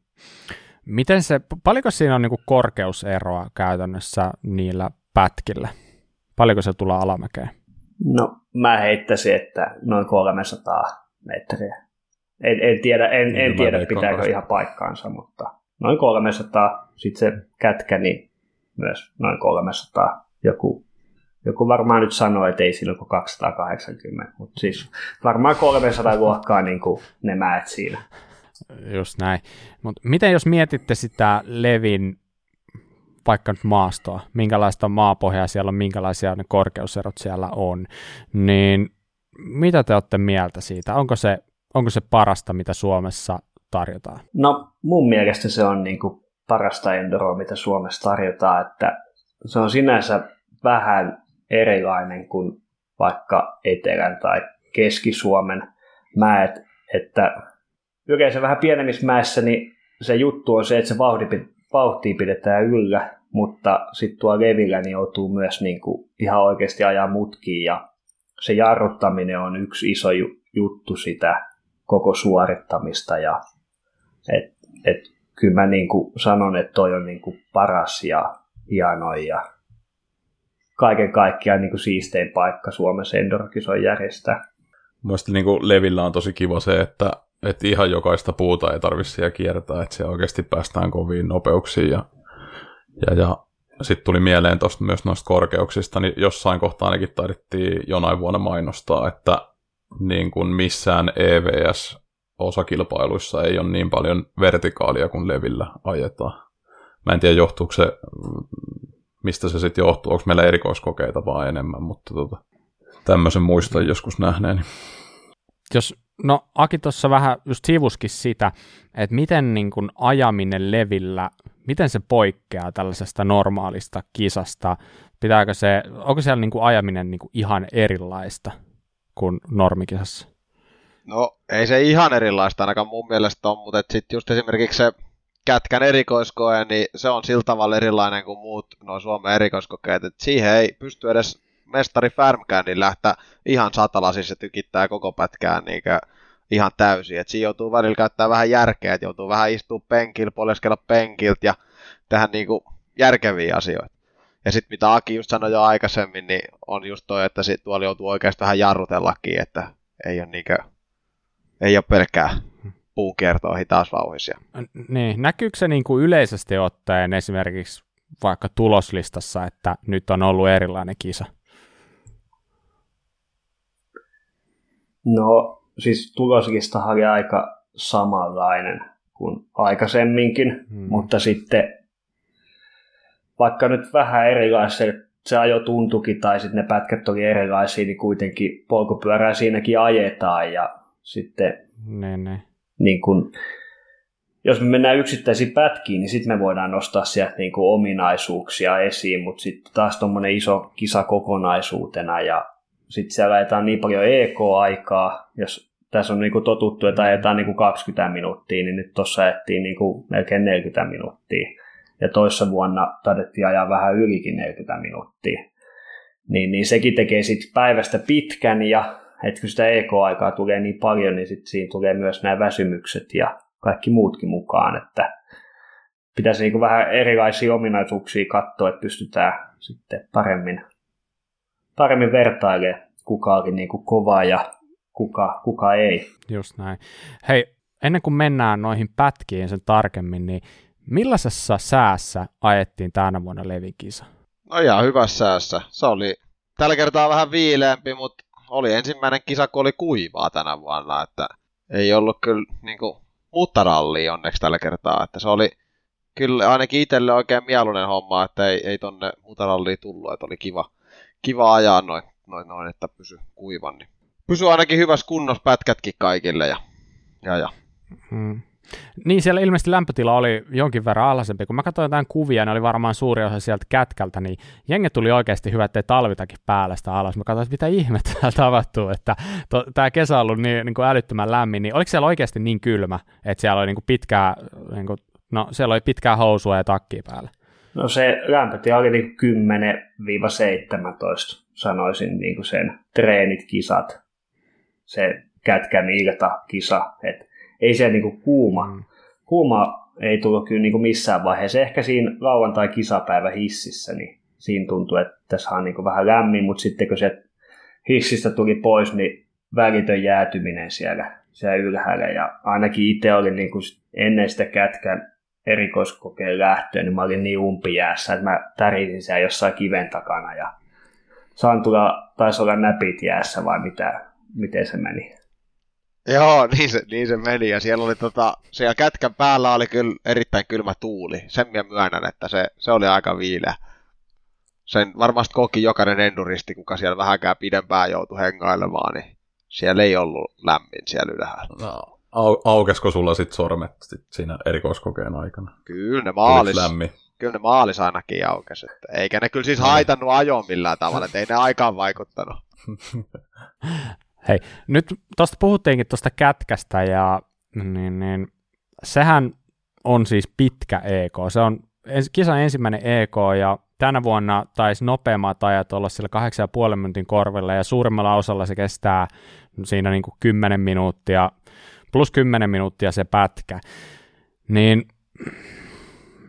Miten se, paljonko siinä on niin kuin korkeuseroa käytännössä niillä pätkillä? Paljonko se tulee alamäkeen? No, mä heittäisin, että noin 300 metriä. En, en tiedä, en, en tiedä pitääkö kanssa. ihan paikkaansa, mutta noin 300. Sitten se kätkä, niin myös noin 300. Joku, joku varmaan nyt sanoo, että ei silloin kuin 280, mutta siis varmaan 300 luokkaa niin kuin ne mäet siinä. Just näin. Mutta miten jos mietitte sitä Levin vaikka nyt maastoa, minkälaista maapohjaa siellä on, minkälaisia ne korkeuserot siellä on, niin mitä te olette mieltä siitä? Onko se, onko se parasta, mitä Suomessa tarjotaan? No mun mielestä se on niin kuin parasta endoroa, mitä Suomessa tarjotaan, että se on sinänsä vähän erilainen kuin vaikka Etelän tai Keski-Suomen mäet, että yleensä vähän pienemmissä mäissä niin se juttu on se, että se vauhti, vauhtia pidetään yllä, mutta sitten tuo levillä niin joutuu myös niin kuin ihan oikeasti ajaa mutkiin ja se jarruttaminen on yksi iso juttu sitä koko suorittamista ja et, et, kyllä mä niin kuin sanon, että toi on niin kuin paras ja hienoin ja kaiken kaikkiaan niin kuin siistein paikka Suomessa Endorkisoin järjestää. Mielestäni niin Levillä on tosi kiva se, että, että ihan jokaista puuta ei tarvitse siellä kiertää, että siellä oikeasti päästään koviin nopeuksiin ja, ja, ja sitten tuli mieleen tosta myös noista korkeuksista, niin jossain kohtaa ainakin taidettiin jonain vuonna mainostaa, että niin kuin missään EVS-osakilpailuissa ei ole niin paljon vertikaalia kuin levillä ajetaan. Mä en tiedä, johtuuko se, mistä se sitten johtuu, onko meillä erikoiskokeita vaan enemmän, mutta tota, tämmöisen muistan joskus nähneeni. Jos, no Aki tuossa vähän just sivuskin sitä, että miten niin kun ajaminen levillä, miten se poikkeaa tällaisesta normaalista kisasta, pitääkö se, onko siellä niin kuin ajaminen niin kuin ihan erilaista kuin normikisassa? No ei se ihan erilaista ainakaan mun mielestä on, mutta sitten just esimerkiksi se Kätkän erikoiskoe, niin se on sillä tavalla erilainen kuin muut noin Suomen erikoiskokeet, että siihen ei pysty edes mestari Färmkään niin lähteä ihan satalasissa tykittää koko pätkään niin ihan täysin. Et siinä joutuu välillä käyttää vähän järkeä, että joutuu vähän istua penkillä, poljeskella penkiltä ja tehdä niin kuin järkeviä asioita. Ja sitten mitä Aki just sanoi jo aikaisemmin, niin on just toi, että sit tuolla joutuu oikeastaan vähän jarrutellakin, että ei ole, niinkö, ei ole pelkkää puukiertoa hitaasvauhisia. Niin, näkyykö se niin kuin yleisesti ottaen esimerkiksi vaikka tuloslistassa, että nyt on ollut erilainen kisa? No, siis tuloslistahan oli aika samanlainen kuin aikaisemminkin, hmm. mutta sitten vaikka nyt vähän erilaisia, se ajo tuntukin tai sitten ne pätkät oli erilaisia, niin kuitenkin polkupyörää siinäkin ajetaan ja sitten ne, ne. Niin kun, jos me mennään yksittäisiin pätkiin, niin sitten me voidaan nostaa sieltä niin kuin ominaisuuksia esiin, mutta sitten taas tuommoinen iso kisa kokonaisuutena ja sitten siellä ajetaan niin paljon EK-aikaa, jos tässä on niin kuin totuttu, että ajetaan niin kuin 20 minuuttia, niin nyt tuossa ajettiin niin kuin melkein 40 minuuttia. Ja toissa vuonna taidettiin ajaa vähän ylikin 40 minuuttia. Niin, niin sekin tekee sitten päivästä pitkän ja että kun sitä EK-aikaa tulee niin paljon, niin sitten siinä tulee myös nämä väsymykset ja kaikki muutkin mukaan, että pitäisi niin vähän erilaisia ominaisuuksia katsoa, että pystytään sitten paremmin, paremmin vertailemaan, kuka oli niin kuin kova ja kuka, kuka ei. Just näin. Hei, ennen kuin mennään noihin pätkiin sen tarkemmin, niin millaisessa säässä ajettiin tänä vuonna levikisa? No ihan hyvässä säässä. Se oli tällä kertaa vähän viileämpi, mutta oli ensimmäinen kisa, kun oli kuivaa tänä vuonna, että ei ollut kyllä niin kuin, muttaralli onneksi tällä kertaa, että se oli kyllä ainakin itselle oikein mieluinen homma, että ei, ei tonne mutaralliin tullut, että oli kiva, kiva ajaa noin, noin, noin että pysy kuivan. Niin. Pysy ainakin hyvässä kunnossa pätkätkin kaikille ja, ja, ja. Hmm. Niin, siellä ilmeisesti lämpötila oli jonkin verran alhaisempi. Kun mä katsoin jotain kuvia, ne oli varmaan suuri osa sieltä kätkältä, niin jengi tuli oikeasti hyvä, ettei talvitakin päällä sitä alas. Mä katsoin, että mitä ihmettä täällä tapahtuu, että to, tämä kesä on ollut niin, niin kuin älyttömän lämmin, niin oliko siellä oikeasti niin kylmä, että siellä oli niin kuin pitkää, niin kuin, no siellä oli pitkää housua ja takkia päällä? No se lämpötila oli niin 10-17, sanoisin niin kuin sen treenit, kisat, se kätkän ilta kisa, että ei se niinku kuuma, mm. kuuma ei tullut kyllä niinku missään vaiheessa. Ehkä siinä lauantai-kisapäivä hississä, niin siinä tuntui, että tässä on niinku vähän lämmin, mutta sitten kun se hissistä tuli pois, niin välitön jäätyminen siellä, siellä ylhäällä. Ja ainakin itse olin niinku ennen sitä kätkän erikoiskokeen lähtöä, niin mä olin niin umpijäässä, että mä tärisin siellä jossain kiven takana ja Santula taisi olla näpit jäässä vai mitä, miten se meni. Joo, niin se, niin se meni. Ja siellä oli tota, siellä kätkän päällä oli kyllä erittäin kylmä tuuli. Sen minä myönnän, että se, se oli aika viileä. Sen varmasti koki jokainen enduristi, kuka siellä vähänkään pidempään joutui hengailemaan, niin Siellä ei ollut lämmin siellä ylhäällä. No, au- aukesko sulla sitten sormet sit siinä erikoiskokeen aikana? Kyllä ne maalis, lämmin? kyllä ne maalis ainakin aukesi. Eikä ne kyllä siis haitannut ajoon millään tavalla, että ei ne aikaan vaikuttanut. Hei, nyt tuosta puhuttiinkin tuosta kätkästä ja niin, niin, sehän on siis pitkä EK. Se on kisan ensimmäinen EK ja tänä vuonna taisi nopeammat ajat olla sillä 8,5 minuutin korvilla ja suurimmalla osalla se kestää siinä niin kuin 10 minuuttia, plus 10 minuuttia se pätkä. Niin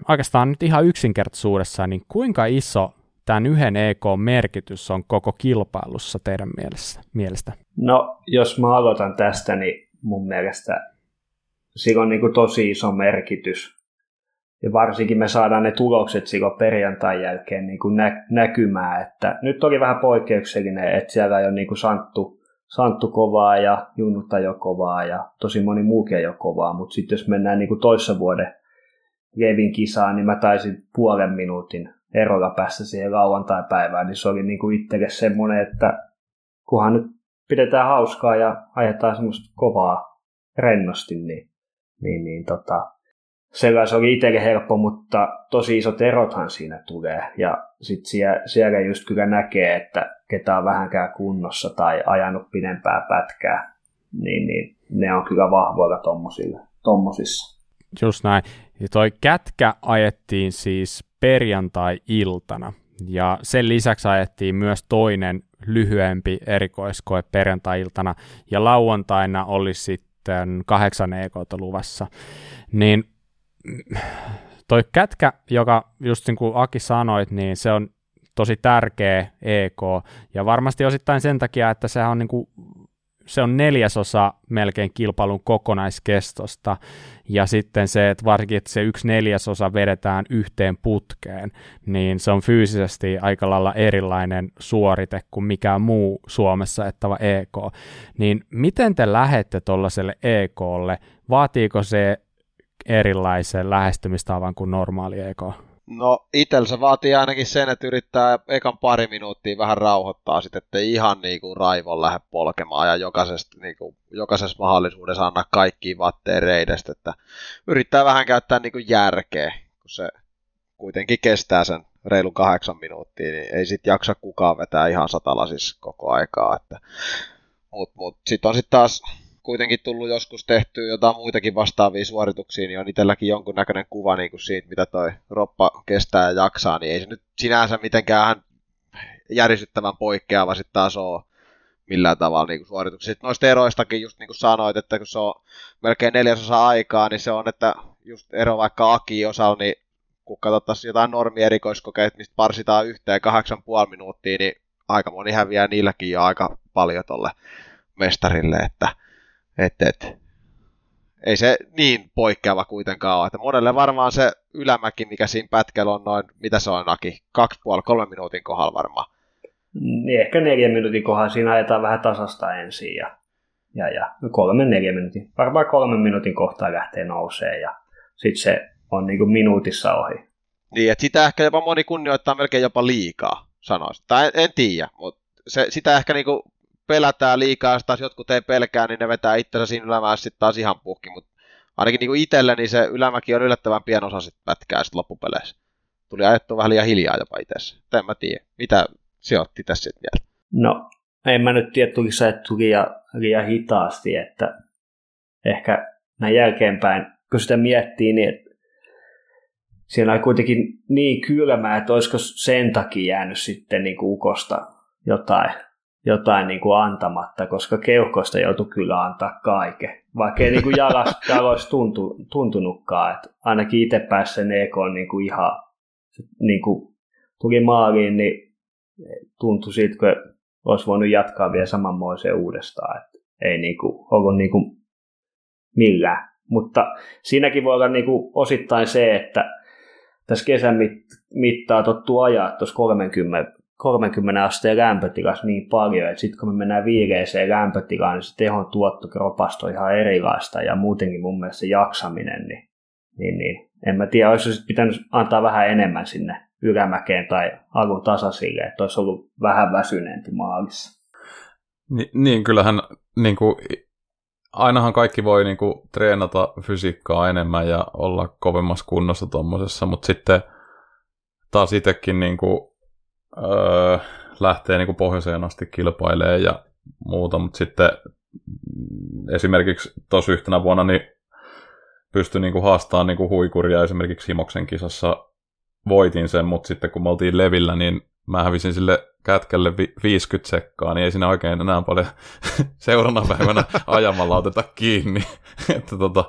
oikeastaan nyt ihan yksinkertaisuudessaan, niin kuinka iso tämän yhden EK-merkitys on koko kilpailussa teidän mielessä, mielestä? No, jos mä aloitan tästä, niin mun mielestä sillä on niin kuin tosi iso merkitys. Ja varsinkin me saadaan ne tulokset silloin perjantain jälkeen niin kuin nä- näkymään. Että nyt oli vähän poikkeuksellinen, että siellä ole niin kuin Santtu, Santtu kovaa ja Junnutta jo kovaa ja tosi moni muukin jo kovaa. Mutta sitten jos mennään niin kuin toissa vuoden Levin kisaan, niin mä taisin puolen minuutin erolla päästä siihen lauantai-päivään, niin se oli niin kuin itselle semmoinen, että kunhan nyt pidetään hauskaa ja ajetaan semmoista kovaa rennosti, niin, niin, niin tota, sellainen oli itselle helppo, mutta tosi isot erothan siinä tulee. Ja sitten siellä, siellä just kyllä näkee, että ketä on vähänkään kunnossa tai ajanut pidempää pätkää, niin, niin ne on kyllä vahvoilla tommosissa. Just näin. Ja toi kätkä ajettiin siis perjantai-iltana. Ja sen lisäksi ajettiin myös toinen lyhyempi erikoiskoe perjantai-iltana. Ja lauantaina oli sitten kahdeksan EK luvassa. Niin toi kätkä, joka just niin kuin Aki sanoit, niin se on tosi tärkeä EK, ja varmasti osittain sen takia, että se on niin kuin se on neljäsosa melkein kilpailun kokonaiskestosta, ja sitten se, että varsinkin että se yksi neljäsosa vedetään yhteen putkeen, niin se on fyysisesti aika lailla erilainen suorite kuin mikään muu Suomessa ettävä EK. Niin miten te lähette tuollaiselle EKlle? Vaatiiko se erilaisen lähestymistavan kuin normaali EK? No itel se vaatii ainakin sen, että yrittää ekan pari minuuttia vähän rauhoittaa sitten, ettei ihan niinku raivon lähde polkemaan ja jokaisesta, niinku, jokaisessa mahdollisuudessa anna kaikkiin vatteen reidestä, että yrittää vähän käyttää niinku järkeä, kun se kuitenkin kestää sen reilun kahdeksan minuuttia, niin ei sit jaksa kukaan vetää ihan satalasissa koko aikaa, että mut, mut sitten on sitten taas kuitenkin tullut joskus tehtyä jotain muitakin vastaavia suorituksia, niin on itselläkin jonkunnäköinen kuva niin kuin siitä, mitä toi roppa kestää ja jaksaa, niin ei se nyt sinänsä mitenkään järisyttävän poikkeava sitten taas ole millään tavalla niin suorituksia. Noista eroistakin just niin kuin sanoit, että kun se on melkein neljäsosa aikaa, niin se on, että just ero vaikka Aki osalla, niin kun katsottaisiin jotain normierikoiskokeita, mistä parsitaan yhteen kahdeksan puoli minuuttia, niin aika moni häviää niilläkin jo aika paljon tolle mestarille, että et, et, ei se niin poikkeava kuitenkaan ole. Että monelle varmaan se ylämäki, mikä siinä pätkällä on noin, mitä se on Aki, kaksi puoli, kolme minuutin kohdalla varmaan. Niin ehkä neljän minuutin kohdalla siinä ajetaan vähän tasasta ensin ja, ja, ja kolme neljä minuutin. Varmaan kolmen minuutin kohtaa lähtee nousee ja sitten se on niin kuin minuutissa ohi. Niin, että sitä ehkä jopa moni kunnioittaa melkein jopa liikaa, sanoisin. Tai en, en tiedä, mutta se, sitä ehkä niin kuin pelätään liikaa, jos taas jotkut ei pelkää, niin ne vetää itsensä siinä ylämäessä sitten taas ihan puhki, mutta ainakin niin kuin itselle, niin se ylämäki on yllättävän pieni osa sitten pätkää sitten loppupeleissä. Tuli ajettua vähän liian hiljaa jopa itse. En mä tiedä. Mitä se otti tässä sitten vielä? No, en mä nyt tiedä, tuli se liian, liian hitaasti, että ehkä näin jälkeenpäin, kun sitä miettii, niin siellä on kuitenkin niin kylmää, että olisiko sen takia jäänyt sitten niin kuin ukosta jotain jotain niin kuin antamatta, koska keuhkoista joutui kyllä antaa kaiken. Vaikka ei niin kuin jalas, jaloissa tuntu, tuntunutkaan. Että ainakin itse pääsi sen EK niin kuin ihan, niin kuin tuli maaliin, niin tuntui siitä, kun olisi voinut jatkaa vielä samanmoiseen uudestaan. Että ei niin kuin, ollut niin kuin millään. Mutta siinäkin voi olla niin kuin osittain se, että tässä kesän mittaa tottuu ajaa tuossa 30 30 asteen lämpötilassa niin paljon, että sitten kun me mennään viireeseen lämpötilaan, niin se tehon tuotto kropasta on ihan erilaista ja muutenkin mun mielestä se jaksaminen, niin, niin, niin en mä tiedä, olisi sitten pitänyt antaa vähän enemmän sinne ylämäkeen tai alun tasaisille, että olisi ollut vähän väsyneempi maalissa. Ni, niin, kyllähän niin kuin, ainahan kaikki voi niin kuin, treenata fysiikkaa enemmän ja olla kovemmassa kunnossa tuommoisessa, mutta sitten taas itsekin niin kuin, öö, lähtee niin kuin pohjoiseen asti kilpailee ja muuta, mutta sitten esimerkiksi tuossa yhtenä vuonna niin pystyi niin kuin haastamaan niin kuin huikuria esimerkiksi Himoksen kisassa voitin sen, mutta sitten kun me oltiin levillä, niin mä hävisin sille kätkälle vi- 50 sekkaa, niin ei siinä oikein enää paljon seuraavana päivänä ajamalla oteta kiinni. että tota,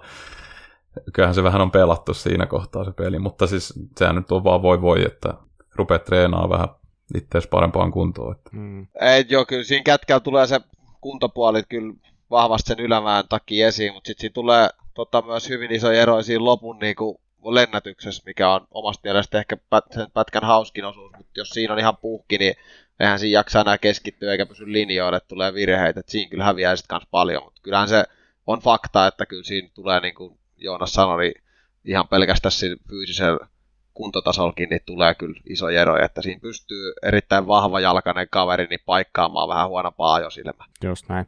kyllähän se vähän on pelattu siinä kohtaa se peli, mutta siis sehän nyt on vaan voi voi, että rupeat treenaamaan vähän itseäsi parempaan kuntoon. Että. Mm. Ei, joo, kyllä siinä kätkällä tulee se kuntopuoli kyllä vahvasti sen ylämään takia esiin, mutta sitten siinä tulee tota, myös hyvin iso ero siinä lopun niin kuin, lennätyksessä, mikä on omasta mielestä ehkä pät- sen pätkän hauskin osuus, mutta jos siinä on ihan puhki, niin eihän siinä jaksa enää keskittyä eikä pysy linjoille, että tulee virheitä, että siinä kyllä häviää sitten kanssa paljon, mutta kyllähän se on fakta, että kyllä siinä tulee niin kuin Joonas sanoi, niin ihan pelkästään siinä fyysisellä kuntotasolkin niin tulee kyllä iso ero, että siinä pystyy erittäin vahva jalkainen kaveri niin paikkaamaan vähän huonompaa ajosilmää. Just näin.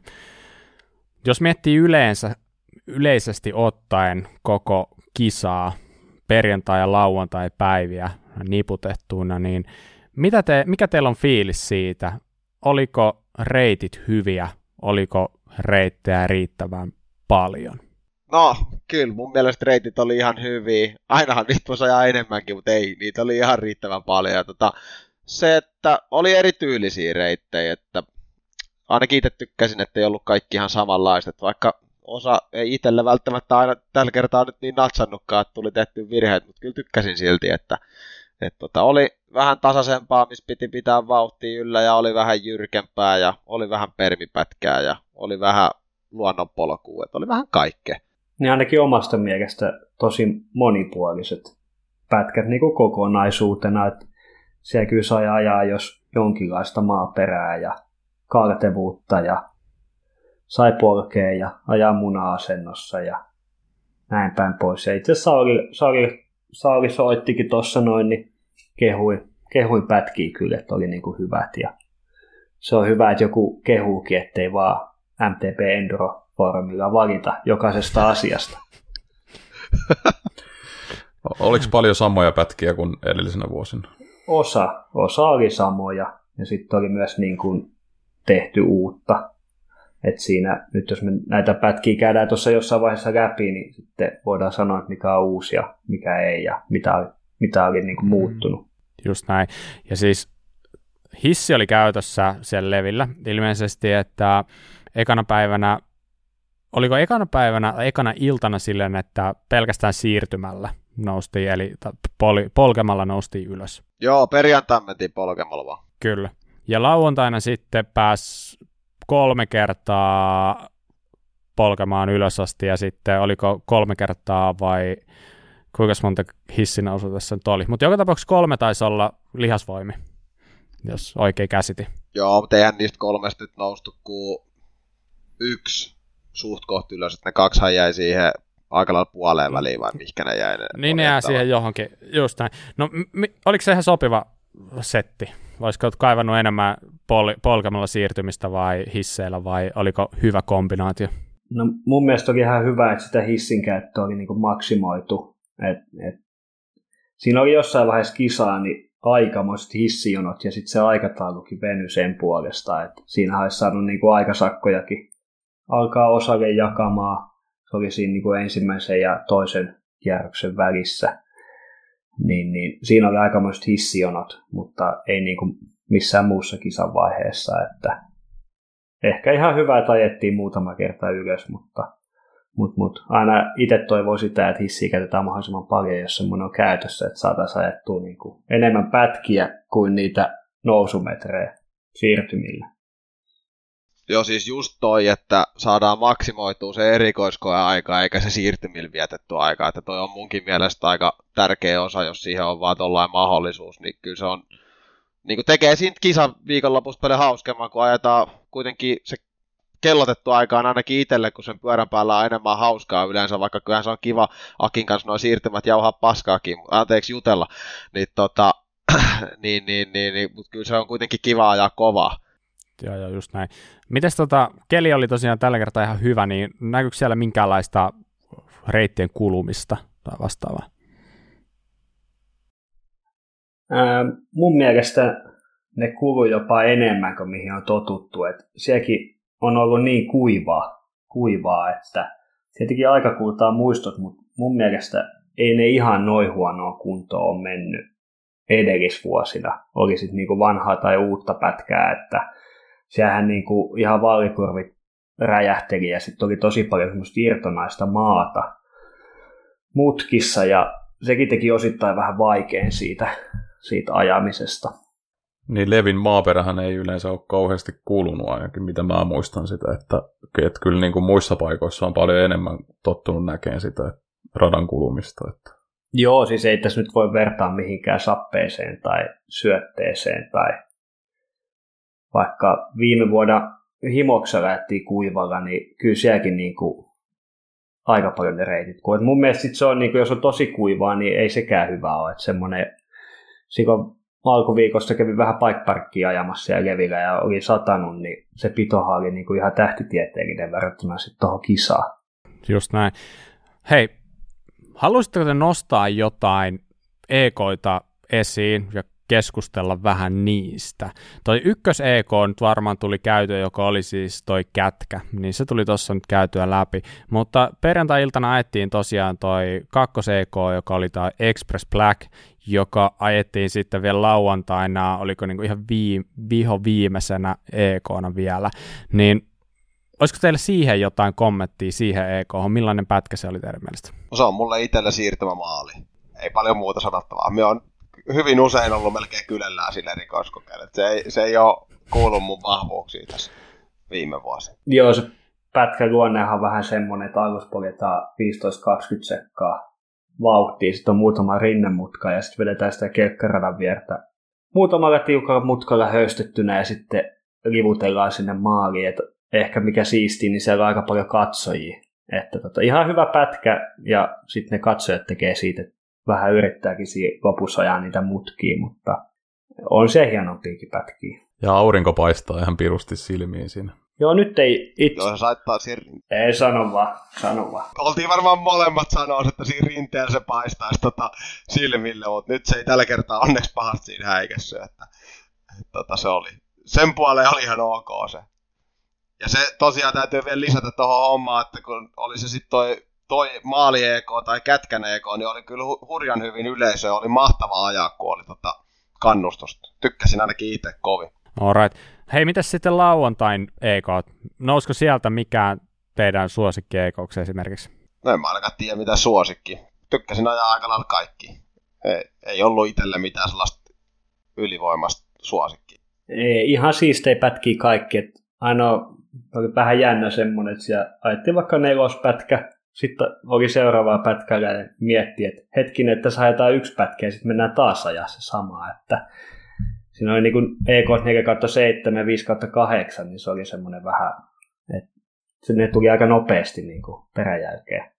Jos miettii yleensä, yleisesti ottaen koko kisaa, perjantai- ja lauantai-päiviä niputettuina, niin mitä te, mikä teillä on fiilis siitä? Oliko reitit hyviä? Oliko reittejä riittävän paljon? No, kyllä mun mielestä reitit oli ihan hyviä. Ainahan niitä voisi ajaa enemmänkin, mutta ei, niitä oli ihan riittävän paljon. Ja tota, se, että oli erityylisiä reittejä, että ainakin itse tykkäsin, että ei ollut kaikki ihan samanlaiset, vaikka osa ei itselle välttämättä aina tällä kertaa nyt niin natsannutkaan, että tuli tehty virheet, mutta kyllä tykkäsin silti, että, että tota, oli vähän tasaisempaa, missä piti pitää vauhtia yllä ja oli vähän jyrkempää ja oli vähän permipätkää ja oli vähän luonnonpolkua, että oli vähän kaikkea. Niin ainakin omasta mielestä tosi monipuoliset pätkät niin kuin kokonaisuutena, että siellä kyllä sai ajaa jos jonkinlaista maaperää ja kaltevuutta ja sai polkea ja ajaa muna-asennossa ja näin päin pois. Ja itse Sauli, Sauli, Sauli soittikin tuossa noin, niin kehuin, kehuin pätkiä kyllä, että oli niin kuin hyvät. Ja se on hyvä, että joku kehuukin, ettei vaan MTP Enduro foorumilla valita jokaisesta asiasta. Oliko paljon samoja pätkiä kuin edellisenä vuosina? Osa, osa oli samoja ja sitten oli myös niin kuin tehty uutta. Et siinä, nyt jos me näitä pätkiä käydään tuossa jossain vaiheessa läpi, niin sitten voidaan sanoa, että mikä on uusi ja mikä ei ja mitä oli, mitä oli niin kuin muuttunut. Just näin. Ja siis hissi oli käytössä siellä levillä ilmeisesti, että ekana päivänä, oliko ekana päivänä, ekana iltana silleen, että pelkästään siirtymällä noustiin, eli pol- polkemalla noustiin ylös. Joo, perjantaina mentiin polkemalla vaan. Kyllä. Ja lauantaina sitten pääsi kolme kertaa polkemaan ylös asti, ja sitten oliko kolme kertaa vai kuinka monta hissinousu tässä nyt oli. Mutta joka tapauksessa kolme taisi olla lihasvoimi, jos oikein käsiti. Joo, mutta eihän niistä kolmesta nyt noustu kuin yksi suht kohti ylös, että ne kaksihan jäi siihen aika lailla puoleen väliin, vai mihinkä ne jäi? Ne niin ne jää siihen johonkin, just näin. No mi- oliko se ihan sopiva setti? Voisiko kaivannut enemmän pol- polkemalla siirtymistä vai hisseillä vai oliko hyvä kombinaatio? No mun mielestä oli ihan hyvä, että sitä hissin käyttöä oli niin kuin maksimoitu. Et, et, siinä oli jossain vaiheessa kisaa niin aikamoiset hissijonot ja sitten se aikataulukin venyi sen puolesta. Et siinä olisi saanut niin kuin aikasakkojakin alkaa osalle jakamaan. Se oli siinä niin kuin ensimmäisen ja toisen kierroksen välissä niin, niin siinä oli aikamoiset hissijonot, mutta ei niin kuin missään muussa kisan vaiheessa, että ehkä ihan hyvä, että ajettiin muutama kerta ylös, mutta mut, mut, aina itse toivoo sitä, että hissiä käytetään mahdollisimman paljon, jos semmoinen on käytössä, että saataisiin ajettua niin kuin enemmän pätkiä kuin niitä nousumetrejä siirtymillä. Joo, siis just toi, että saadaan maksimoitua se erikoiskoe aika eikä se siirtymillä vietetty aika. Että toi on munkin mielestä aika tärkeä osa, jos siihen on vaan tollain mahdollisuus, niin kyllä se on, niin kuin tekee siitä kisan viikonlopusta paljon hauskemman, kun ajetaan kuitenkin se kellotettu aikaan ainakin itselle, kun sen pyörän päällä on enemmän hauskaa yleensä, vaikka kyllähän se on kiva Akin kanssa nuo siirtymät jauhaa paskaakin, anteeksi jutella, niin, tota, niin, niin, niin, niin, mutta kyllä se on kuitenkin kiva ajaa kovaa Joo, joo, just näin. Mites tota, keli oli tosiaan tällä kertaa ihan hyvä, niin näkyykö siellä minkäänlaista reittien kulumista tai vastaavaa? Ää, mun mielestä ne kulu jopa enemmän kuin mihin on totuttu. Et sielläkin on ollut niin kuivaa, kuivaa että tietenkin aika kultaa muistot, mutta mun mielestä ei ne ihan noin huonoa kuntoa ole mennyt edellisvuosina. Oli sitten niinku vanhaa tai uutta pätkää, että siellähän niinku ihan vaalikurvit räjähteli ja sitten oli tosi paljon semmoista irtonaista maata mutkissa ja sekin teki osittain vähän vaikein siitä, siitä ajamisesta. Niin Levin maaperähän ei yleensä ole kauheasti kuulunut ainakin, mitä mä muistan sitä, että, että kyllä niin kuin muissa paikoissa on paljon enemmän tottunut näkemään sitä radan kulumista. Että. Joo, siis ei tässä nyt voi vertaa mihinkään sappeeseen tai syötteeseen tai vaikka viime vuonna himoksa lähti kuivalla, niin kyllä sielläkin niin kuin aika paljon ne reitit. Kun, mun mielestä se on, niin kuin, jos on tosi kuivaa, niin ei sekään hyvä ole. Että semmoinen, silloin alkuviikosta kävi vähän paikparkkia ajamassa siellä Levillä ja oli satanut, niin se pitohan oli niin kuin ihan tähtitieteellinen verrattuna sitten tuohon kisaan. Just näin. Hei, haluaisitteko te nostaa jotain ekoita esiin ja keskustella vähän niistä. Toi ykkös EK nyt varmaan tuli käytyä, joka oli siis toi kätkä, niin se tuli tuossa nyt käytyä läpi. Mutta perjantai-iltana ajettiin tosiaan toi kakkos EK, joka oli toi Express Black, joka ajettiin sitten vielä lauantaina, oliko niinku ihan vii, viho viimeisenä EK-na vielä, niin Olisiko teille siihen jotain kommenttia, siihen EK, millainen pätkä se oli teidän mielestä? No se on mulle itselle siirtymä maali. Ei paljon muuta sanottavaa. Me on hyvin usein ollut melkein kylellään sille rikoskokeille. Se ei, se ei ole kuullut mun vahvuuksiin tässä viime vuosina. Joo, se pätkä luonnehan on vähän semmoinen, että alussa poljetaan 15-20 sekkaa vauhtia, sitten on muutama rinnemutka ja sitten vedetään sitä kelkkaradan viertä muutamalla tiukalla mutkalla höystettynä ja sitten livutellaan sinne maaliin. Et ehkä mikä siistiä, niin siellä on aika paljon katsojia. Että tota, ihan hyvä pätkä ja sitten ne katsojat tekee siitä vähän yrittääkin lopussa ajaa niitä mutkia, mutta on se hienompiakin pätkiä. Ja aurinko paistaa ihan pirusti silmiin siinä. Joo, nyt ei itse... Joo, se saittaa siinä... Ei, sano vaan, sano vaan. Oltiin varmaan molemmat sanoa, että siinä rinteellä se paistaisi tota silmille, mutta nyt se ei tällä kertaa onneksi pahasti siinä häikässy, että, että tota, se oli. Sen puoleen oli ihan ok se. Ja se tosiaan täytyy vielä lisätä tuohon hommaan, että kun oli se sitten toi toi maali EK tai Kätkän EK, niin oli kyllä hurjan hyvin yleisö. Oli mahtava ajaa, kun oli tota kannustusta. Tykkäsin ainakin itse kovin. Alright. Hei, mitä sitten lauantain EK? Nousko sieltä mikään teidän suosikki EK esimerkiksi? No en mä ainakaan tiedä mitä suosikki. Tykkäsin ajaa aika lailla kaikki. Ei, ei ollut itselle mitään sellaista ylivoimasta suosikki. Ei, ihan siistei pätkiä kaikki. ainoa oli vähän jännä semmoinen, että siellä ajettiin vaikka nelospätkä, sitten oli seuraavaa pätkää ja mietti, että hetkinen, että saadaan yksi pätkä ja sitten mennään taas ajaa se sama. Että siinä oli niin kuin EK 4 7 ja 5 8, niin se oli semmoinen vähän, että ne tuli aika nopeasti niin kuin peräjälkeen.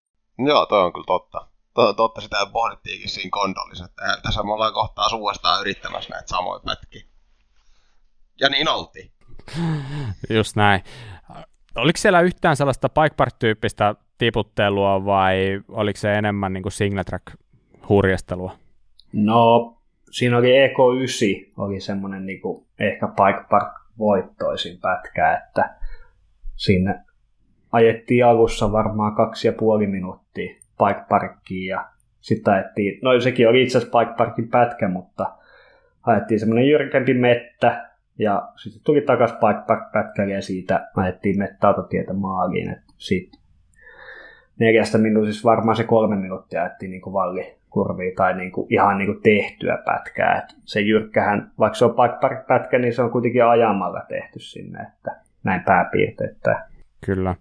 Joo, toi on kyllä totta. Toi on totta, sitä pohdittiinkin siinä kondolissa, että tässä me ollaan kohtaa uudestaan yrittämässä näitä samoja pätkiä. Ja niin oltiin. Just näin. Oliko siellä yhtään sellaista bike park-tyyppistä tiputtelua vai oliko se enemmän niin hurjestelua? No, siinä oli EK9, oli semmoinen niin kuin ehkä Bike Park voittoisin pätkä, että sinne ajettiin alussa varmaan kaksi ja puoli minuuttia Bike Parkkiin ja sitten ajettiin, no sekin oli itse asiassa Bike Parkin pätkä, mutta ajettiin semmoinen jyrkempi mettä ja sitten tuli takaisin Bike Park pätkälle ja siitä ajettiin mettäautotietä maaliin, että siitä neljästä minuutista varmaan se kolme minuuttia ajettiin niin vallikurviin tai niin kuin, ihan niin kuin tehtyä pätkää. Et se jyrkkähän, vaikka se on pätkä, niin se on kuitenkin ajamalla tehty sinne, että näin pääpiirteitä. Kyllä.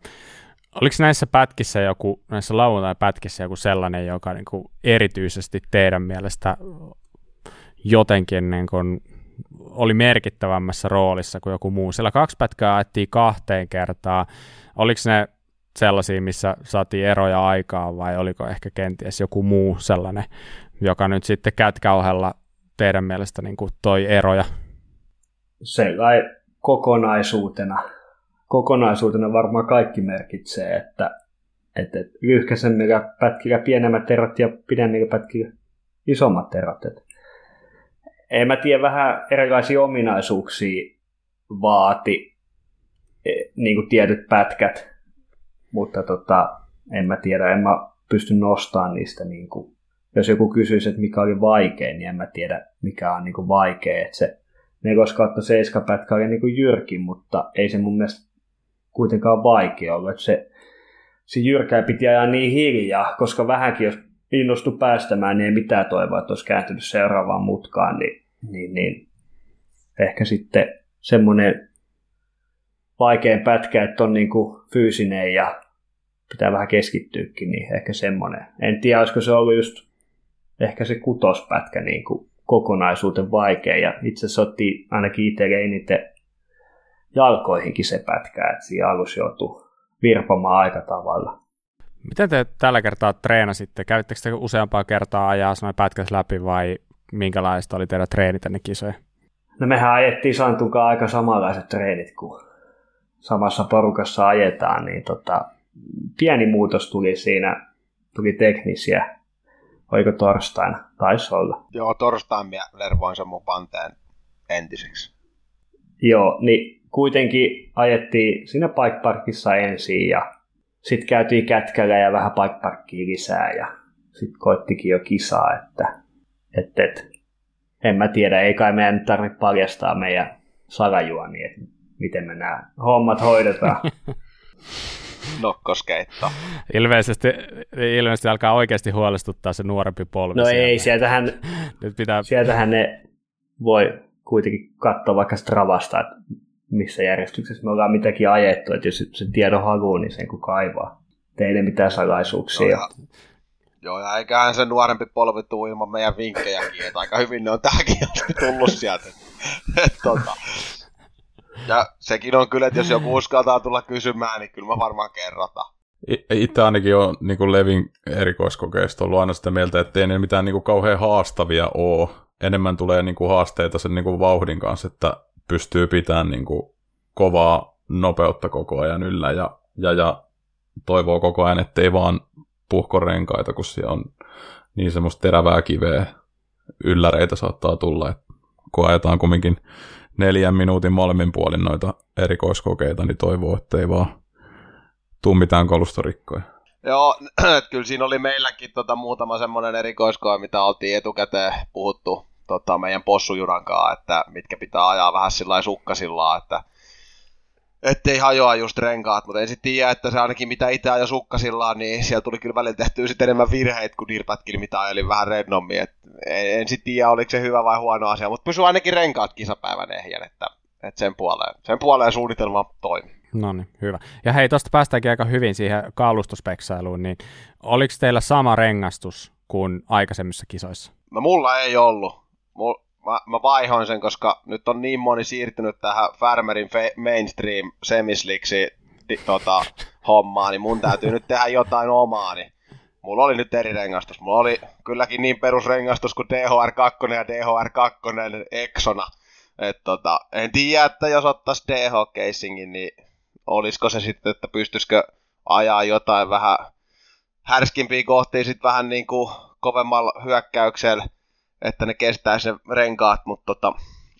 Oliko näissä pätkissä joku, näissä lauantai-pätkissä joku sellainen, joka niin kuin erityisesti teidän mielestä jotenkin niin kuin oli merkittävämmässä roolissa kuin joku muu? Siellä kaksi pätkää ajettiin kahteen kertaan. Oliko ne sellaisia, missä saatiin eroja aikaa vai oliko ehkä kenties joku muu sellainen, joka nyt sitten kätkäohella teidän mielestä niin kuin toi eroja? Sellainen kokonaisuutena, kokonaisuutena varmaan kaikki merkitsee, että, että lyhkäisemmillä pätkillä pienemmät erot ja pidemmillä pätkillä isommat erot. Että en mä tiedä, vähän erilaisia ominaisuuksia vaati e, niin kuin tietyt pätkät, mutta tota, en mä tiedä, en mä pysty nostamaan niistä niin kuin, jos joku kysyisi, että mikä oli vaikea, niin en mä tiedä, mikä on niin kuin vaikea. Että se 4 kautta 7 pätkä oli niin kuin jyrkin, mutta ei se mun mielestä kuitenkaan vaikea ollut. Että se, se jyrkää piti ajaa niin hiljaa, koska vähänkin jos innostu päästämään, niin ei mitään toivoa, että olisi kääntynyt seuraavaan mutkaan, niin, niin, niin ehkä sitten semmoinen vaikein pätkä, että on niin kuin fyysinen ja pitää vähän keskittyäkin, niin ehkä semmoinen. En tiedä, olisiko se ollut just ehkä se kutospätkä niin kuin kokonaisuuten vaikea, ja itse asiassa otti ainakin itselle eniten jalkoihinkin se pätkä, että siinä alussa joutui virpomaan aika tavalla. Miten te tällä kertaa treenasitte? Kävittekö te useampaa kertaa ajaa noin pätkäs läpi vai minkälaista oli teidän treenit ennen kisoja? No mehän ajettiin Santunkaan aika samanlaiset treenit kuin samassa porukassa ajetaan, niin tota, pieni muutos tuli siinä, tuli teknisiä. Oiko torstaina? Taisi olla. Joo, torstaina minä lervoin sen mun panteen entiseksi. Joo, niin kuitenkin ajettiin siinä bike parkissa ensin ja sitten käytiin kätkällä ja vähän bike parkkia lisää ja sitten koittikin jo kisaa, että et, et, en mä tiedä, ei kai meidän tarvitse paljastaa meidän salajuoni, että miten me nämä hommat hoidetaan. nokkoskeitto. Ilmeisesti, ilmeisesti alkaa oikeasti huolestuttaa se nuorempi polvi. No sieltä. ei, sieltähän, Nyt pitää... sieltähän ne voi kuitenkin katsoa vaikka Stravasta, että missä järjestyksessä me ollaan mitäkin ajettu, että jos se tiedon haluaa, niin sen kun kaivaa. Teille mitään salaisuuksia. Joo, ja, joo, ja eiköhän se nuorempi polvi tuu ilman meidän vinkkejäkin, että aika hyvin ne on tähänkin tullut sieltä. Et, tota, ja sekin on kyllä, että jos joku uskaltaa tulla kysymään, niin kyllä mä varmaan kerrotaan. Itse ainakin on niin kuin Levin erikoiskokeista ollut aina sitä mieltä, että ei ne mitään niin kuin kauhean haastavia ole. Enemmän tulee niin kuin haasteita sen niin kuin vauhdin kanssa, että pystyy pitämään niin kuin kovaa nopeutta koko ajan yllä ja, ja, ja toivoo koko ajan, ettei vaan puhkorenkaita, kun siellä on niin semmoista terävää kiveä, ylläreitä saattaa tulla, että kun ajetaan kumminkin neljän minuutin molemmin puolin noita erikoiskokeita, niin toivoo, että ei vaan tuu mitään kolustorikkoja. Joo, että kyllä siinä oli meilläkin tota muutama semmoinen erikoiskoe, mitä oltiin etukäteen puhuttu tota, meidän possujurankaan, että mitkä pitää ajaa vähän sillä sukkasillaan, että ettei hajoa just renkaat, mutta en sitten tiedä, että se ainakin mitä itse ajo sukkasillaan, niin siellä tuli kyllä välillä tehtyä sitten enemmän virheitä kuin dirpätkillä, mitä ajelin vähän rennommin. Et en, en sitten tiedä, oliko se hyvä vai huono asia, mutta pysy ainakin renkaat kisapäivän ehjän, että, että sen, puoleen, sen puoleen suunnitelma toimi. No niin, hyvä. Ja hei, tuosta päästäänkin aika hyvin siihen kalustospeksailuun, niin oliko teillä sama rengastus kuin aikaisemmissa kisoissa? No mulla ei ollut. Mul, mä, mä vaihoin sen, koska nyt on niin moni siirtynyt tähän Farmerin fe, mainstream semisliksi tota, hommaan, niin mun täytyy nyt tehdä jotain omaa, niin mulla oli nyt eri rengastus. Mulla oli kylläkin niin perusrengastus kuin DHR2 ja DHR2 Exona. Et tota, en tiedä, että jos ottaisi DH-casingin, niin olisiko se sitten, että pystyisikö ajaa jotain vähän härskimpiä kohtia sitten vähän niin kuin kovemmalla hyökkäyksellä että ne kestää se renkaat, mutta tota,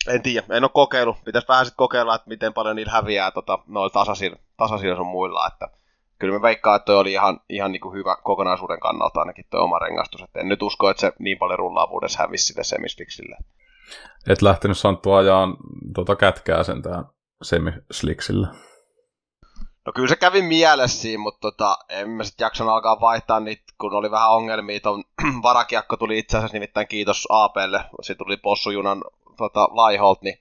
en tiedä, en ole kokeillut. Pitäisi vähän sitten kokeilla, että miten paljon niillä häviää tota, noilla tasaisilla, tasaisilla sun muilla. Että kyllä me veikkaa, että toi oli ihan, ihan niin kuin hyvä kokonaisuuden kannalta ainakin tuo oma rengastus. Että en nyt usko, että se niin paljon rullaavuudessa hävisi sille semisliksille. Et lähtenyt Santtu ajaa tota kätkää sen tähän semisliksille. No kyllä se kävi mielessä siinä, mutta tota, en mä sitten jaksanut alkaa vaihtaa niitä, kun oli vähän ongelmia. Ton varakiakko tuli itse asiassa nimittäin kiitos APlle, se tuli possujunan tota, laiholt, niin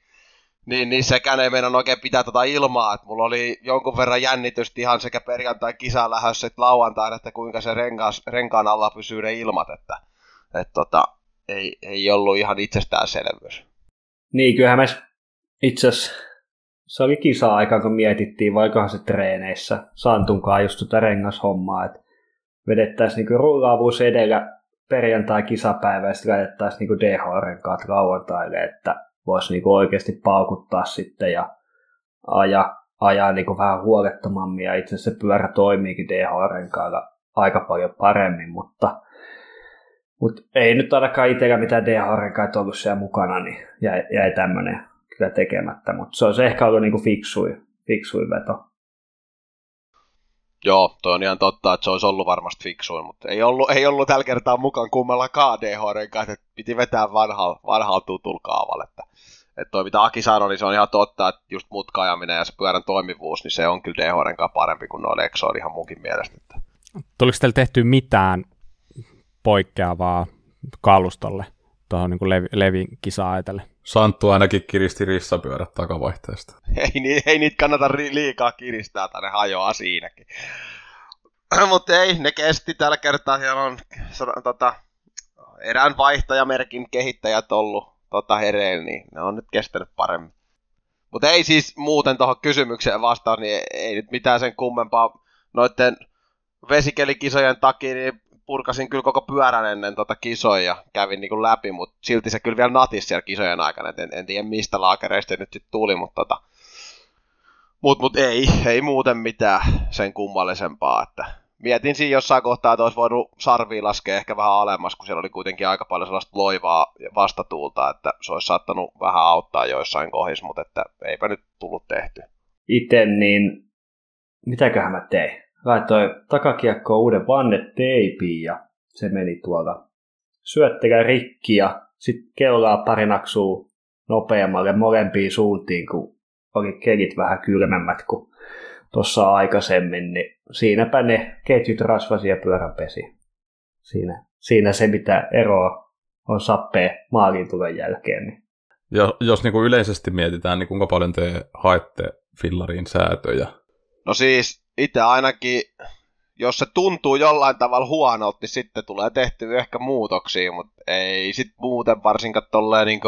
niin, niin sekään ei meidän oikein pitää tota ilmaa, että mulla oli jonkun verran jännitystä ihan sekä perjantai kisaan lähdössä että lauantaina, että kuinka se renkaas, renkaan alla pysyy ne ilmat, että et tota, ei, ei ollut ihan itsestäänselvyys. Niin, kyllähän me itse asiassa se oli kisa-aika, kun mietittiin, vaikohan se treeneissä Santunkaan just tuota rengashommaa, että vedettäisiin niinku rullaavuus edellä perjantai-kisapäivä ja sitten laitettaisiin niinku DH-renkaat lauantaille, että voisi niinku oikeasti paukuttaa sitten ja ajaa, ajaa niin kuin vähän huolettomammin ja itse asiassa se pyörä toimiikin DH-renkailla aika paljon paremmin, mutta, mutta ei nyt ainakaan itsellä mitään DH-renkaita ollut siellä mukana, niin jäi, jäi tämmöinen kyllä tekemättä, mutta se olisi ehkä ollut niin kuin fiksui, fiksui veto. Joo, toi on ihan totta, että se olisi ollut varmasti fiksuin, mutta ei ollut, ei ollut tällä kertaa mukaan kummallakaan DHRn kanssa, että piti vetää vanhalla, vanhalla tutulla kaavalla. Että, että toi mitä Aki sanoi, niin se on ihan totta, että just mutkaajaminen ja se pyörän toimivuus, niin se on kyllä DHRn kanssa parempi kuin noilla Exoilla ihan munkin mielestä. Että. Tuliko teillä tehty mitään poikkeavaa kalustolle tuohon niin Levi, Levin kisaan ajatellen? Santtu ainakin kiristi rissapyörät takavaihteesta. Ei, ei niitä kannata liikaa kiristää, tai ne hajoaa siinäkin. Mutta ei, ne kesti tällä kertaa. Siellä on tota, erään vaihtajamerkin kehittäjät ollut tota, hereillä, niin ne on nyt kestänyt paremmin. Mutta ei siis muuten tuohon kysymykseen vastaan, niin ei nyt mitään sen kummempaa noiden vesikelikisojen takia, niin purkasin kyllä koko pyörän ennen tota kisoja ja kävin niin kuin läpi, mutta silti se kyllä vielä natisi siellä kisojen aikana, en, en tiedä mistä laakereista nyt sitten tuli, mutta tota, mut, mut ei, ei muuten mitään sen kummallisempaa, että mietin siinä jossain kohtaa, että olisi voinut sarviin laskea ehkä vähän alemmas, kun siellä oli kuitenkin aika paljon sellaista loivaa vastatuulta, että se olisi saattanut vähän auttaa joissain kohdissa, mutta että eipä nyt tullut tehty. Itse niin, mitäköhän mä tein? Laitoin takakiekkoon uuden vanneteipiin ja se meni tuolla syöttelä rikki ja sitten keulaa pari naksuu nopeammalle molempiin suuntiin, kun oli kelit vähän kylmemmät kuin tuossa aikaisemmin, niin siinäpä ne ketjut rasvasi ja pyörän pesi. Siinä, siinä se, mitä eroa on sappee maalin tulen jälkeen. Niin. Ja jos niin kuin yleisesti mietitään, niin kuinka paljon te haette fillariin säätöjä? No siis itse ainakin, jos se tuntuu jollain tavalla huonolta, niin sitten tulee tehty ehkä muutoksia, mutta ei sitten muuten varsinkaan tolleen niin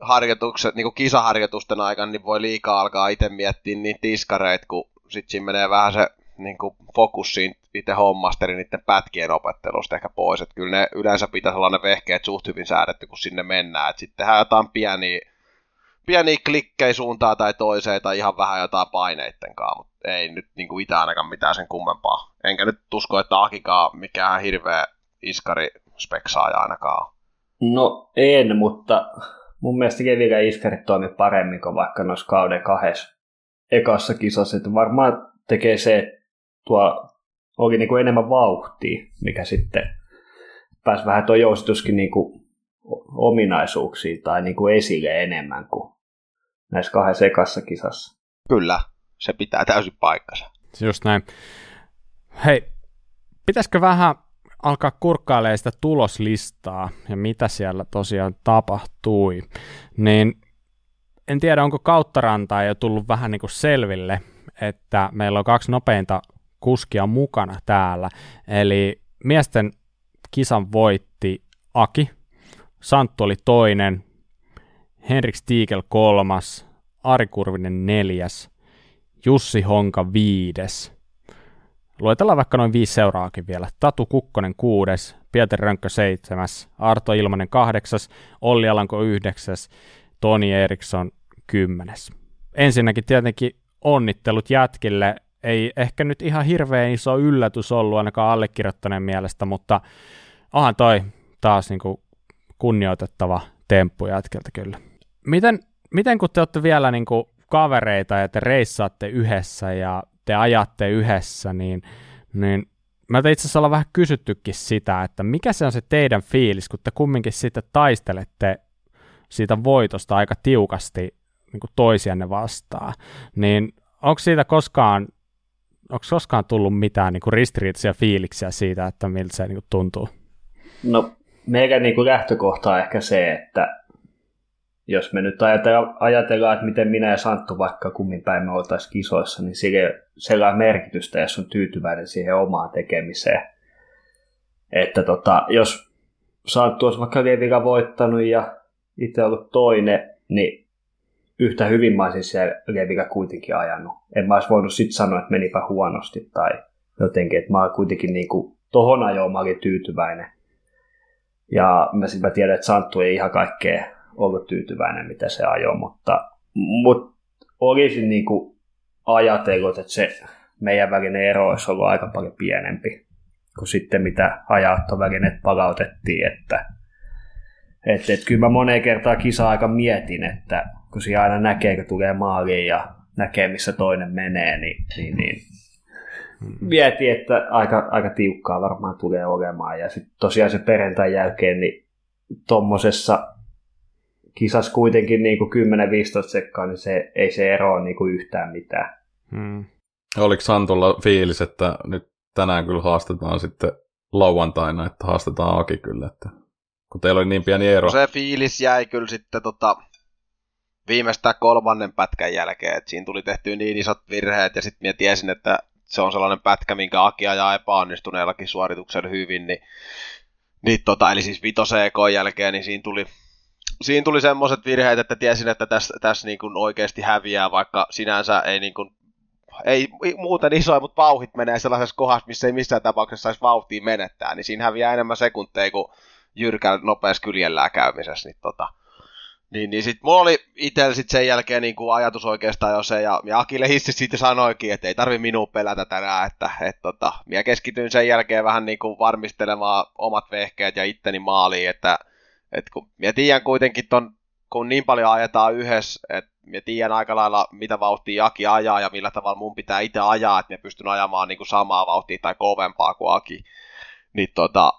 harjoitukset, niin kisaharjoitusten aikana, niin voi liikaa alkaa itse miettiä niitä tiskareita, kun sitten siinä menee vähän se niin kuin fokussiin itse hommasta, eli niiden pätkien opettelusta ehkä pois. Että kyllä ne yleensä pitää sellainen vehkeet suht hyvin säädetty, kun sinne mennään. Sitten tehdään jotain pieniä, pieniä klikkejä suuntaan tai toiseen, tai ihan vähän jotain paineitten kanssa, mutta ei nyt niin kuin itse ainakaan mitään sen kummempaa. Enkä nyt usko, että Akikaan mikään hirveä iskari speksaaja ainakaan No en, mutta mun mielestä Kevillä iskarit toimi paremmin kuin vaikka noissa kauden kahdessa ekassa kisassa. Että varmaan tekee se, tuo oli niin kuin enemmän vauhtia, mikä sitten pääsi vähän tuo jousituskin niin kuin ominaisuuksiin tai niin kuin esille enemmän kuin näissä kahdessa ekassa kisassa. Kyllä, se pitää täysin paikkansa. Just näin. Hei, pitäisikö vähän alkaa kurkkailemaan sitä tuloslistaa ja mitä siellä tosiaan tapahtui, niin en tiedä, onko kauttarantaa jo tullut vähän niin kuin selville, että meillä on kaksi nopeinta kuskia mukana täällä. Eli miesten kisan voitti Aki, Santtu oli toinen, Henrik Stiegel kolmas, Ari Kurvinen neljäs, Jussi Honka viides. Luetellaan vaikka noin viisi seuraakin vielä. Tatu Kukkonen kuudes, Pietari Rönkkö seitsemäs, Arto Ilmanen kahdeksas, Olli Alanko yhdeksäs, Toni Eriksson kymmenes. Ensinnäkin tietenkin onnittelut jätkille. Ei ehkä nyt ihan hirveän iso yllätys ollut ainakaan allekirjoittaneen mielestä, mutta onhan toi taas niin kuin kunnioitettava temppu jätkiltä kyllä. Miten, miten kun te olette vielä niin kuin kavereita ja te reissaatte yhdessä ja te ajatte yhdessä, niin, niin mä itse asiassa olla vähän kysyttykin sitä, että mikä se on se teidän fiilis, kun te kumminkin sitten taistelette siitä voitosta aika tiukasti niin kuin toisianne vastaan, niin onko siitä koskaan, onko koskaan tullut mitään niin kuin ristiriitaisia fiiliksiä siitä, että miltä se niin kuin tuntuu? No, meidän niin kuin lähtökohta on ehkä se, että jos me nyt ajatellaan, ajatellaan, että miten minä ja Santtu vaikka kummin päin me oltaisiin kisoissa, niin sille sellainen merkitystä, jos on tyytyväinen siihen omaan tekemiseen. Että tota, jos Santtu olisi vaikka vielä voittanut ja itse ollut toinen, niin yhtä hyvin mä olisin siellä Levillä kuitenkin ajanut. En mä olisi voinut sitten sanoa, että menipä huonosti tai jotenkin, että mä olin kuitenkin niin kuin, tohon ajoon mä olin tyytyväinen. Ja mä, mä tiedän, että Santtu ei ihan kaikkea ollut tyytyväinen, mitä se ajoi, mutta, mutta olisin niin kuin ajatellut, että se meidän välinen ero olisi ollut aika paljon pienempi kuin sitten mitä hajaattovälineet palautettiin, että että, että kyllä mä moneen kertaan kisa-aika mietin, että kun siinä aina näkee, kun tulee maaliin ja näkee, missä toinen menee, niin, niin, niin mietin, että aika, aika tiukkaa varmaan tulee olemaan. Ja sitten tosiaan se perjantai jälkeen, niin tuommoisessa kisas kuitenkin niin kuin 10-15 sekkaa, niin se, ei se eroa niin kuin yhtään mitään. Hmm. Oliko Santolla fiilis, että nyt tänään kyllä haastetaan sitten lauantaina, että haastetaan Aki kyllä, että kun teillä oli niin pieni ero. No se fiilis jäi kyllä sitten tota, viimeistään kolmannen pätkän jälkeen, että siinä tuli tehty niin isot virheet, ja sitten minä tiesin, että se on sellainen pätkä, minkä Aki ajaa epäonnistuneellakin suorituksen hyvin, niin, niin tota, eli siis vitose jälkeen, niin siinä tuli, siinä tuli semmoiset virheet, että tiesin, että tässä, tässä niin kuin oikeasti häviää, vaikka sinänsä ei niin kuin, ei muuten isoja, mutta vauhit menee sellaisessa kohdassa, missä ei missään tapauksessa saisi vauhtia menettää, niin siinä häviää enemmän sekunteja kuin jyrkällä nopeassa kyljellään käymisessä, niin tota, niin, niin sitten mulla oli itsellä sit sen jälkeen niin kuin ajatus oikeastaan jo se, ja, ja Akille Hissi siitä sanoikin, että ei tarvi minua pelätä tänään, että et, tota, minä keskityin sen jälkeen vähän niin kuin varmistelemaan omat vehkeet ja itteni maaliin, että et kun minä tiedän kuitenkin ton, kun niin paljon ajetaan yhdessä, että minä tiedän aika lailla, mitä vauhtia Aki ajaa ja millä tavalla mun pitää itse ajaa, että minä pystyn ajamaan niin kuin samaa vauhtia tai kovempaa kuin Aki. Niin tota,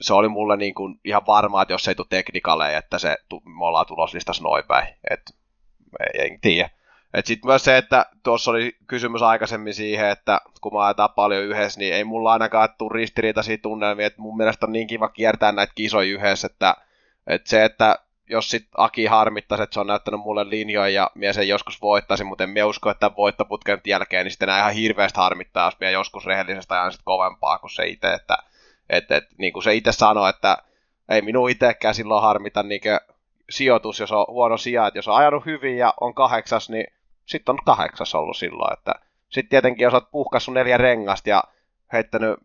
se oli mulle niin kuin ihan varmaa, että jos ei tule teknikaleja, että se, me ollaan tuloslistassa noin päin. Et, en tiedä. Sitten myös se, että tuossa oli kysymys aikaisemmin siihen, että kun mä ajetaan paljon yhdessä, niin ei mulla ainakaan tule ristiriitaisia tunnelmia, että mun mielestä on niin kiva kiertää näitä kisoja yhdessä, että, että se, että jos sit Aki harmittaisi, että se on näyttänyt mulle linjoja ja mies sen joskus voittaisi, mutta en usko, että voittoputken jälkeen, niin sitten ihan hirveästi harmittaa, jos minä joskus rehellisesti ajan sit kovempaa kuin se itse, että että et, niin kuin se itse sanoi, että ei minun itsekään silloin harmita niin sijoitus, jos on huono sija, että jos on ajanut hyvin ja on kahdeksas, niin sitten on kahdeksas ollut silloin, että sitten tietenkin jos olet puhkassut neljä rengasta ja heittänyt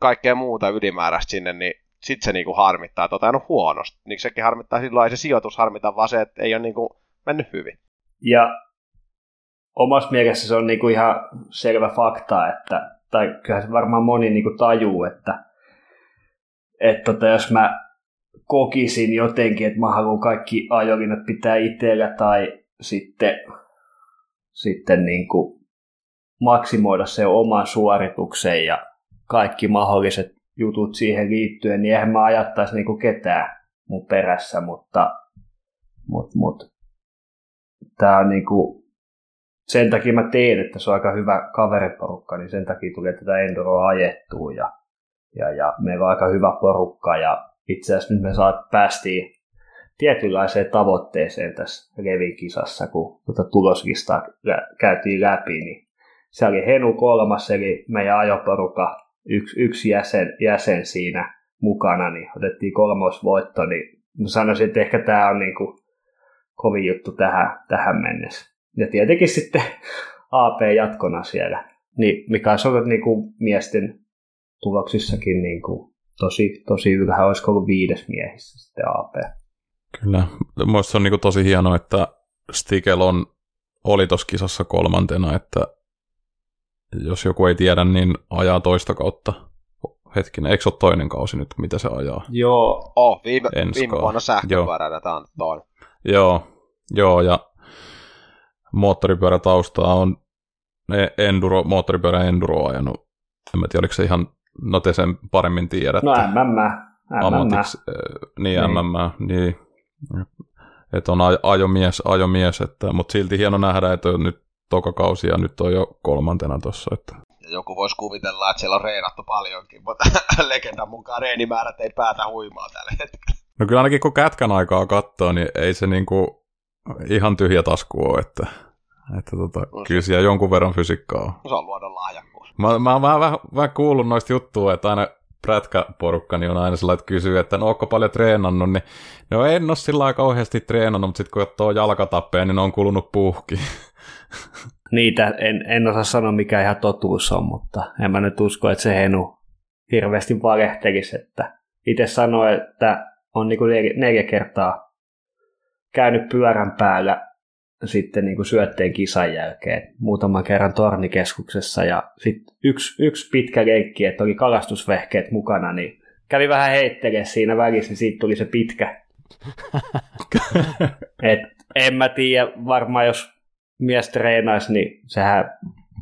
kaikkea muuta ylimääräistä sinne, niin sitten se niinku harmittaa, että on huonosti. Niin sekin harmittaa silloin, ei se sijoitus harmita, vaan se, että ei ole niinku mennyt hyvin. Ja omassa mielessä se on niinku ihan selvä fakta, että, tai kyllähän se varmaan moni niinku tajuu, että että tota, jos mä kokisin jotenkin, että mä haluan kaikki ajolinnat pitää itsellä tai sitten, sitten niin kuin maksimoida se oman suorituksen ja kaikki mahdolliset jutut siihen liittyen, niin eihän mä ajattaisi niin kuin ketään mun perässä, mutta, mutta, mutta tämä on niin kuin, sen takia mä teen, että se on aika hyvä kaveriporukka, niin sen takia tulee tätä Enduroa ajettua ja ja, ja meillä on aika hyvä porukka ja itse asiassa nyt me saat, päästiin tietynlaiseen tavoitteeseen tässä Levi-kisassa, kun tuota tuloskista käytiin läpi, niin se oli Henu kolmas, eli meidän ajoporukka, yksi, yksi jäsen, jäsen siinä mukana, niin otettiin kolmosvoitto, niin mä sanoisin, että ehkä tämä on niin kuin kovin juttu tähän, tähän mennessä. Ja tietenkin sitten AP jatkona siellä, niin mikä on niin kuin miesten tuloksissakin niin kuin tosi, tosi ylhäällä, olisiko ollut viides miehissä sitten AP. Kyllä, mielestäni on niin kuin tosi hienoa, että Stigel on, oli tuossa kisassa kolmantena, että jos joku ei tiedä, niin ajaa toista kautta. Hetkinen, eikö se ole toinen kausi nyt, mitä se ajaa? Joo. Oh, viime, viime vuonna sähköpyöränä tämä on toinen. Joo, joo, ja moottoripyörätaustaa on enduro, moottoripyörä enduro ajanut. En mä tiedä, oliko se ihan No te sen paremmin tiedätte. No MM. Ammatiksi, niin, niin. MM, niin. Että on ajomies, ajomies että, mutta silti hieno nähdä, että on nyt toka kausi ja nyt on jo kolmantena tuossa. Että. Joku voisi kuvitella, että siellä on reenattu paljonkin, mutta legendan mukaan reenimäärät ei päätä huimaa tällä hetkellä. No kyllä ainakin kun kätkän aikaa katsoo, niin ei se niinku ihan tyhjä tasku ole, että, että tota, no, kyllä siellä jonkun verran fysiikkaa on. Se on luodon lahja. Mä, mä oon vähän, vähän, vähän kuullut noista juttua, että aina prätkäporukka niin on aina sellainen, että kysyy, että no onko paljon treenannut, niin no en ole sillä kauheasti treenannut, mutta sitten kun katsoo jalkatappeja, niin ne on kulunut puhki. Niitä en, en osaa sanoa, mikä ihan totuus on, mutta en mä nyt usko, että se Henu hirveästi valehtelisi, että itse sanoi, että on niin kuin neljä, neljä kertaa käynyt pyörän päällä sitten niin kuin syötteen kisan jälkeen muutaman kerran tornikeskuksessa ja sitten yksi, yksi pitkä lenkki, että oli kalastusvehkeet mukana, niin kävi vähän heittelee siinä välissä, niin siitä tuli se pitkä. Et en mä tiedä, varmaan jos mies treenaisi, niin sehän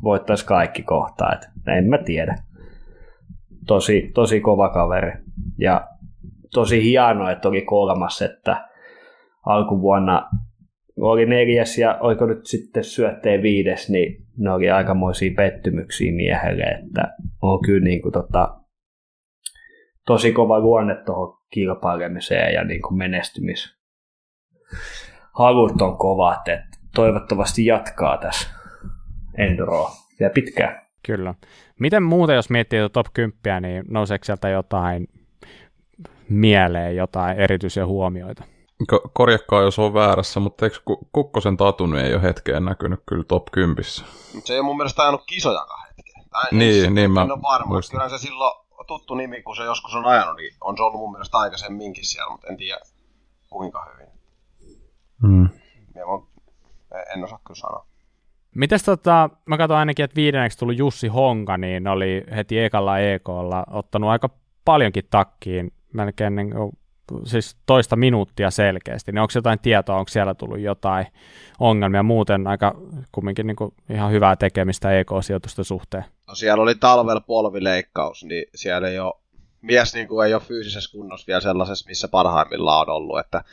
voittaisi kaikki kohtaa. Et en mä tiedä. Tosi, tosi kova kaveri. Ja tosi hienoa, että oli kolmas, että alkuvuonna oli neljäs ja oliko nyt sitten syötteen viides, niin ne oli aikamoisia pettymyksiä miehelle, että on kyllä niin kuin tota, tosi kova luonne tuohon kilpailemiseen ja niin kuin menestymis halut on kovat, että toivottavasti jatkaa tässä Enduroa ja pitkään. Kyllä. Miten muuten, jos miettii top 10, niin nouseeko sieltä jotain mieleen, jotain erityisiä huomioita? Ko- korjakkaa, jos on väärässä, mutta eikö Kukkosen tatu ei ole hetkeen näkynyt kyllä top 10? Se ei ole mun mielestä ajanut kisojakaan hetkeen. Tai niin, en, niin mä en ole varma. Kyllä se silloin tuttu nimi, kun se joskus on ajanut, niin on se ollut mun mielestä aikaisemminkin siellä, mutta en tiedä kuinka hyvin. Hmm. en osaa kyllä sanoa. Mites tota, mä katson ainakin, että viidenneksi tullut Jussi Honka, niin oli heti ekalla EKlla ottanut aika paljonkin takkiin, melkein niin kuin, siis toista minuuttia selkeästi, niin onko jotain tietoa, onko siellä tullut jotain ongelmia, muuten aika kumminkin niin kuin ihan hyvää tekemistä EK-sijoitusten suhteen? No siellä oli talvella polvileikkaus, niin siellä ei ole mies niin kuin ei ole fyysisessä kunnossa vielä sellaisessa, missä parhaimmillaan on ollut. Että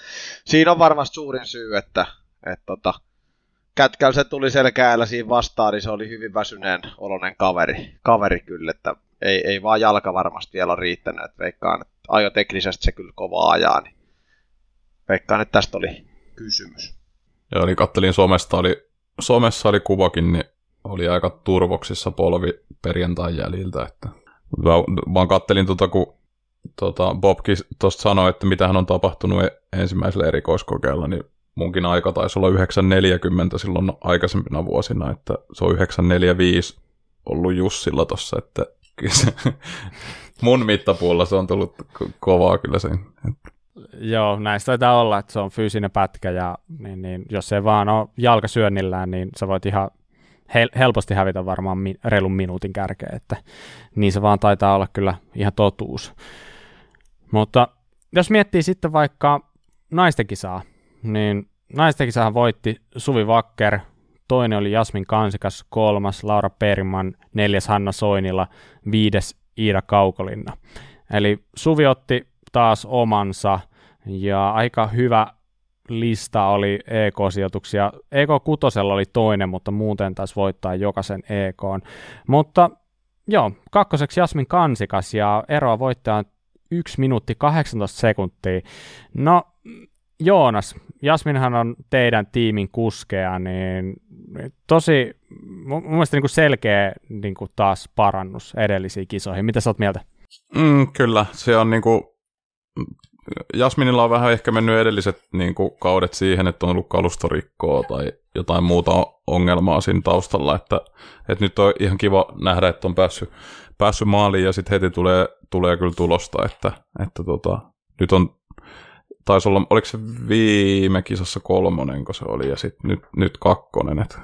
siinä on varmasti suurin syy, että, että tota, Kätkäl se tuli selkäällä siinä vastaan, niin se oli hyvin väsyneen oloinen kaveri, kaveri kyllä, että ei, ei vaan jalka varmasti vielä ole riittänyt, että veikkaan, että ajoteknisesti se kyllä kova ajaa, niin veikkaan, että tästä oli kysymys. Joo, niin kattelin somesta, oli, somessa oli kuvakin, niin oli aika turvoksissa polvi perjantain jäljiltä, että mä vaan kattelin tota, kun tota, Bobkin tuosta sanoi, että mitä hän on tapahtunut e- ensimmäisellä erikoiskokeella, niin munkin aika taisi olla 940 silloin aikaisempina vuosina, että se on 945 ollut Jussilla tossa, että mun mittapuolella se on tullut kovaa kyllä sen. Joo, näistä taitaa olla, että se on fyysinen pätkä ja niin, niin, jos se vaan on jalkasyönnillään, niin sä voit ihan hel- helposti hävitä varmaan mi- reilun minuutin kärkeen, että niin se vaan taitaa olla kyllä ihan totuus. Mutta jos miettii sitten vaikka naisten kisaa, niin naisten kisahan voitti Suvi Vakker, toinen oli Jasmin Kansikas, kolmas Laura Periman, neljäs Hanna Soinila, viides Iida Kaukolinna. Eli Suvi otti taas omansa ja aika hyvä lista oli EK-sijoituksia. EK kutosella oli toinen, mutta muuten taisi voittaa jokaisen EK. Mutta joo, kakkoseksi Jasmin Kansikas ja eroa voittaja 1 minuutti 18 sekuntia. No, Joonas, Jasminhan on teidän tiimin kuskea, niin tosi mun mielestä niin selkeä niin kuin taas parannus edellisiin kisoihin. Mitä sä oot mieltä? Mm, kyllä, se on niin kuin, Jasminilla on vähän ehkä mennyt edelliset niin kuin, kaudet siihen, että on ollut kalustorikkoa tai jotain muuta ongelmaa siinä taustalla, että, että nyt on ihan kiva nähdä, että on päässyt, päässyt maaliin ja sitten heti tulee, tulee kyllä tulosta, että, että tota, nyt on taisi olla, oliko se viime kisassa kolmonen, kun se oli, ja sitten nyt, nyt kakkonen, että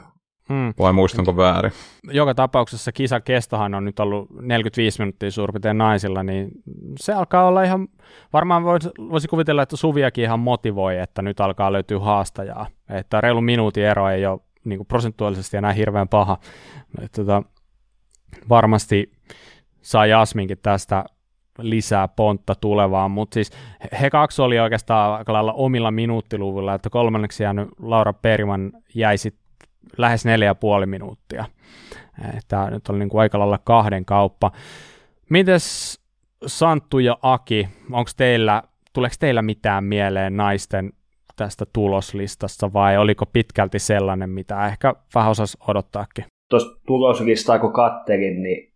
Hmm. Vai muistanko väärin? Joka tapauksessa kisa kestohan on nyt ollut 45 minuuttia suurin naisilla, niin se alkaa olla ihan, varmaan voisi, voisi kuvitella, että Suviakin ihan motivoi, että nyt alkaa löytyä haastajaa. Että reilu minuutin ero ei ole niin kuin prosentuaalisesti enää hirveän paha. Että, tota, varmasti saa Jasminkin tästä lisää pontta tulevaan, mutta siis he kaksi oli oikeastaan aika lailla omilla minuuttiluvuilla, että kolmanneksi jäänyt Laura Periman jäi sitten lähes neljä ja puoli minuuttia. Tämä nyt oli niin kuin aika lailla kahden kauppa. Mites Santtu ja Aki, onko teillä, tuleeko teillä mitään mieleen naisten tästä tuloslistasta vai oliko pitkälti sellainen, mitä ehkä vähän osasi odottaakin? Tuosta tuloslistaa kun kattelin, niin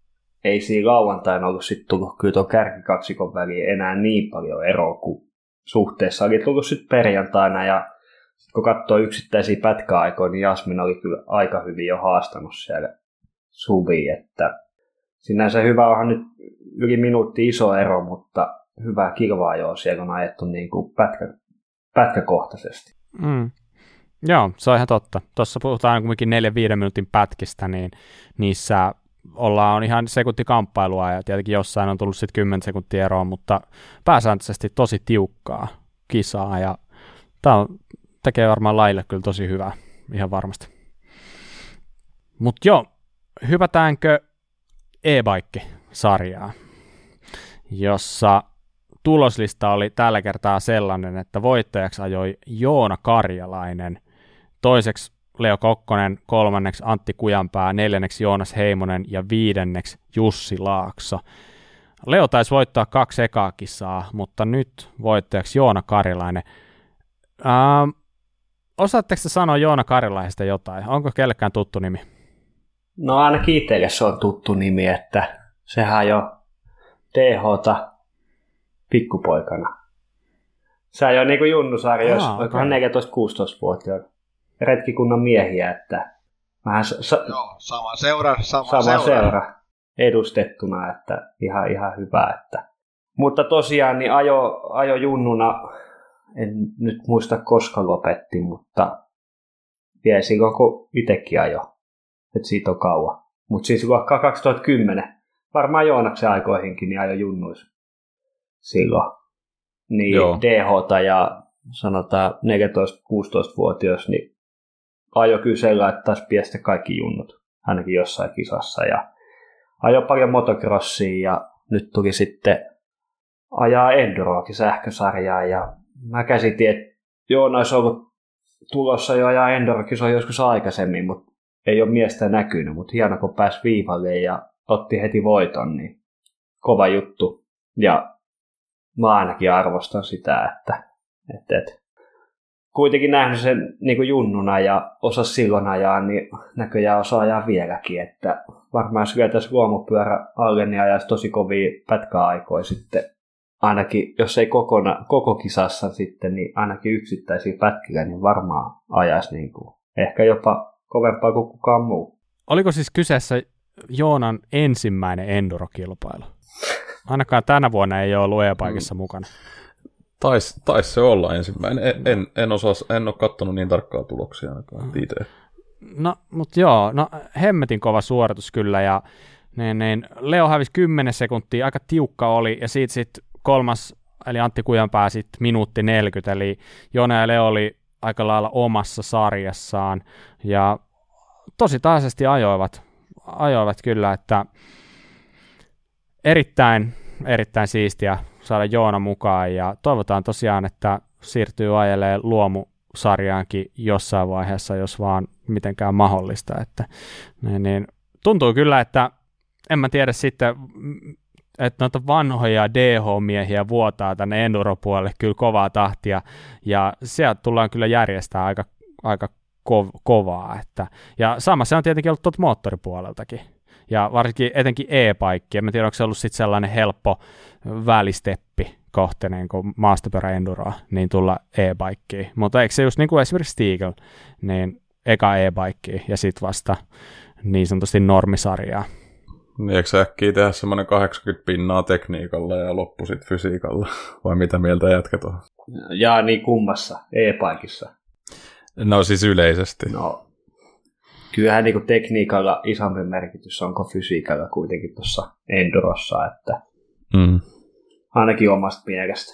ei siinä lauantaina ollut sitten tullut kyllä tuo kärkikaksikon väliin enää niin paljon eroa kuin suhteessa oli tullut sitten perjantaina ja kun katsoo yksittäisiä pätkäaikoja, niin Jasmin oli kyllä aika hyvin jo haastanut siellä Suvi, että sinänsä hyvä onhan nyt yli minuutti iso ero, mutta hyvää kilvaa jo siellä on ajettu niin kuin pätkä, pätkäkohtaisesti. Mm. Joo, se on ihan totta. Tuossa puhutaan kuitenkin 4-5 minuutin pätkistä, niin niissä ollaan ihan sekuntikamppailua ja tietenkin jossain on tullut sitten 10 sekuntia eroa, mutta pääsääntöisesti tosi tiukkaa kisaa ja tämä tekee varmaan laille kyllä tosi hyvää, ihan varmasti. Mutta joo, hypätäänkö e-bike-sarjaa, jossa tuloslista oli tällä kertaa sellainen, että voittajaksi ajoi Joona Karjalainen, toiseksi Leo Kokkonen, kolmanneksi Antti Kujanpää, neljänneksi Joonas Heimonen ja viidenneksi Jussi Laakso. Leo taisi voittaa kaksi ekaa kisaa, mutta nyt voittajaksi Joona Karilainen. Ähm, osaatteko te sanoa Joona Karilaisesta jotain? Onko kellekään tuttu nimi? No ainakin itselle se on tuttu nimi, että sehän jo DHta pikkupoikana. Se jo niin kuin junnusarjoissa, oikohan okei. 14-16-vuotiaana. Retkikunnan miehiä, että vähän sa- sa- Joo, sama seura, sama, sama seura. seura. edustettuna, että ihan, ihan hyvä. Että. Mutta tosiaan niin ajo, ajo junnuna, en nyt muista koska lopetti, mutta silloin kun itsekin ajo. Että siitä on kauan. Mutta siis luokkaa 2010, varmaan Joonaksen aikoihinkin, niin ajo junnuis silloin. Niin Joo. DH ja sanotaan 14-16-vuotias, niin ajo sellainen, että taisi piestä kaikki junnut, ainakin jossain kisassa. Ja ajo paljon motocrossia ja nyt tuli sitten ajaa enduroakin sähkösarjaa ja mä käsitin, että Joona olisi ollut tulossa jo ajaa endurokisoja joskus aikaisemmin, mutta ei ole miestä näkynyt, mutta hieno kun pääsi viivalle ja otti heti voiton, niin kova juttu. Ja mä ainakin arvostan sitä, että, että, että kuitenkin nähnyt sen niin kuin junnuna ja osa silloin ajaa, niin näköjään osaa ajaa vieläkin, että varmaan jos vietäisiin luomupyörä alle, niin ajaisi tosi kovia pätkäaikoja sitten, ainakin jos ei kokona, koko kisassa sitten, niin ainakin yksittäisiä pätkillä, niin varmaan ajaisi niin kuin, ehkä jopa kovempaa kuin kukaan muu. Oliko siis kyseessä Joonan ensimmäinen endurokilpailu? Ainakaan tänä vuonna ei ole ollut e-paikissa mukana. Taisi tais se olla ensimmäinen. En, en, en, osaa, en ole katsonut niin tarkkaa tuloksia ainakaan itse. No, mutta joo, no hemmetin kova suoritus kyllä, ja niin, niin, Leo hävisi 10 sekuntia, aika tiukka oli, ja siitä sitten kolmas, eli Antti Kujanpää sitten minuutti 40, eli Jone ja Leo oli aika lailla omassa sarjassaan, ja tosi tasaisesti ajoivat, ajoivat kyllä, että erittäin, erittäin siistiä saada Joona mukaan, ja toivotaan tosiaan, että siirtyy ajelemaan luomusarjaankin jossain vaiheessa, jos vaan mitenkään mahdollista. Että, niin, niin, tuntuu kyllä, että en mä tiedä sitten, että noita vanhoja DH-miehiä vuotaa tänne enduropuolelle kyllä kovaa tahtia, ja sieltä tullaan kyllä järjestää aika, aika kov- kovaa. Että, ja sama se on tietenkin ollut tuolta moottoripuoleltakin. Ja varsinkin etenkin e-paikki. En tiedä, onko se ollut sitten sellainen helppo välisteppi kohti niin kuin maastopyöräenduroa, niin tulla e-bikkiin. Mutta eikö se just niin kuin esimerkiksi Stiegel, niin eka e-bikkiin ja sitten vasta niin sanotusti normisarjaa. Niin eikö sä äkkiä tehdä semmoinen 80 pinnaa tekniikalla ja loppu sit fysiikalla? Vai mitä mieltä jätkät on? Ja niin kummassa, e-paikissa. No siis yleisesti. No, kyllähän niin kuin tekniikalla isompi merkitys on kuin fysiikalla kuitenkin tuossa endurossa, että Mm. ainakin omasta mielestä.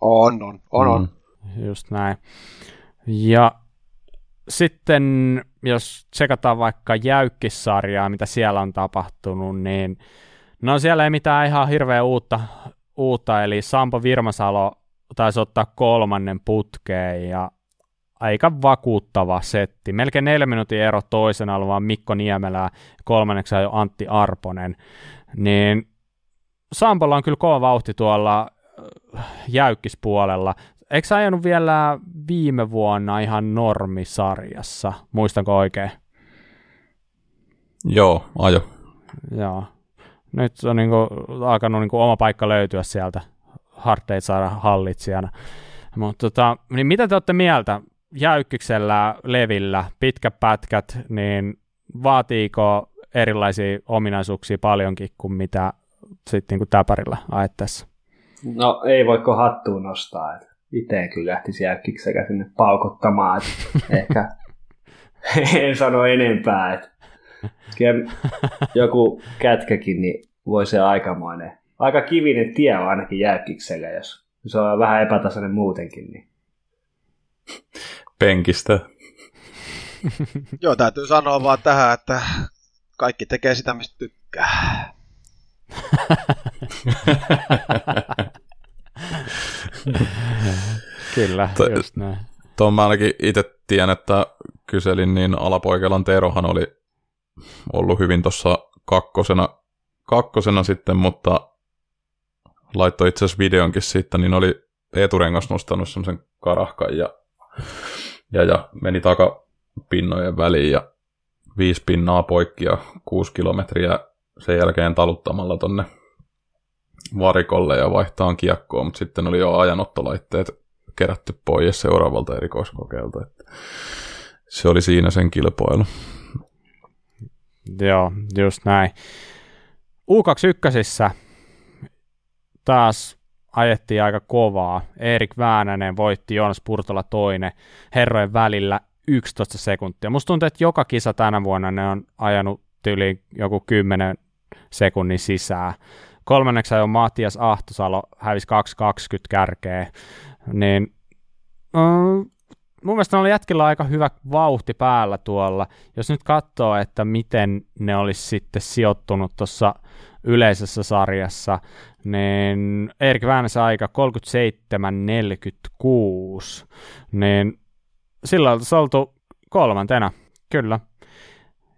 On, on, on, on. Mm. Just näin. Ja sitten jos tsekataan vaikka jäykkissarjaa, mitä siellä on tapahtunut, niin no siellä ei mitään ihan hirveä uutta, uutta eli Sampo Virmasalo taisi ottaa kolmannen putkeen ja aika vakuuttava setti. Melkein neljä minuutin ero toisena oli vaan Mikko Niemelä kolmanneksi jo Antti Arponen. Niin Sampolla on kyllä kova vauhti tuolla äh, jäykkispuolella. Eikö sä ajanut vielä viime vuonna ihan normisarjassa? Muistanko oikein? Joo, ajo. Joo. Nyt on niinku alkanut niinku oma paikka löytyä sieltä. Hardteit saada hallitsijana. Mutta tota, niin mitä te olette mieltä jäykkiksellä, levillä, pitkät pätkät, niin vaatiiko erilaisia ominaisuuksia paljonkin kuin mitä sitten niinku täpärillä ajettaessa? No ei voiko hattuun nostaa. Itse kyllä lähtisi jäkkiksellä sinne paukottamaan. Että ehkä en sano enempää. Että joku kätkäkin, niin voi se aikamoinen. Aika kivinen tie on ainakin jääkiksellä, jos se on vähän epätasainen muutenkin. Niin. Penkistä. Joo, täytyy sanoa vaan tähän, että kaikki tekee sitä, mistä tykkää. Kyllä, To, just näin. Tuon mä ainakin itse tiedän, että kyselin, niin alapoikelan Teerohan oli ollut hyvin tuossa kakkosena, kakkosena sitten, mutta laittoi itse asiassa videonkin siitä, niin oli eturengas nostanut semmoisen karahkan ja, ja, ja meni takapinnojen väliin ja viisi pinnaa poikki ja kuusi kilometriä sen jälkeen taluttamalla tonne varikolle ja vaihtaa kiekkoon, mutta sitten oli jo ajanottolaitteet kerätty pois seuraavalta erikoiskokeelta. Että se oli siinä sen kilpailu. Joo, just näin. U21 taas ajettiin aika kovaa. Erik Väänänen voitti Joonas Purtola toinen herrojen välillä 11 sekuntia. Musta tuntuu, että joka kisa tänä vuonna ne on ajanut yli joku 10 sekunnin sisään. Kolmanneksi on Matias Ahtosalo, hävisi 2.20 kärkeä. Niin, mm, mun mielestä oli jätkillä aika hyvä vauhti päällä tuolla. Jos nyt katsoo, että miten ne olisi sitten sijoittunut tuossa yleisessä sarjassa, niin Erik Väänäsen aika 37.46, niin sillä oltaisiin oltu kolmantena, kyllä.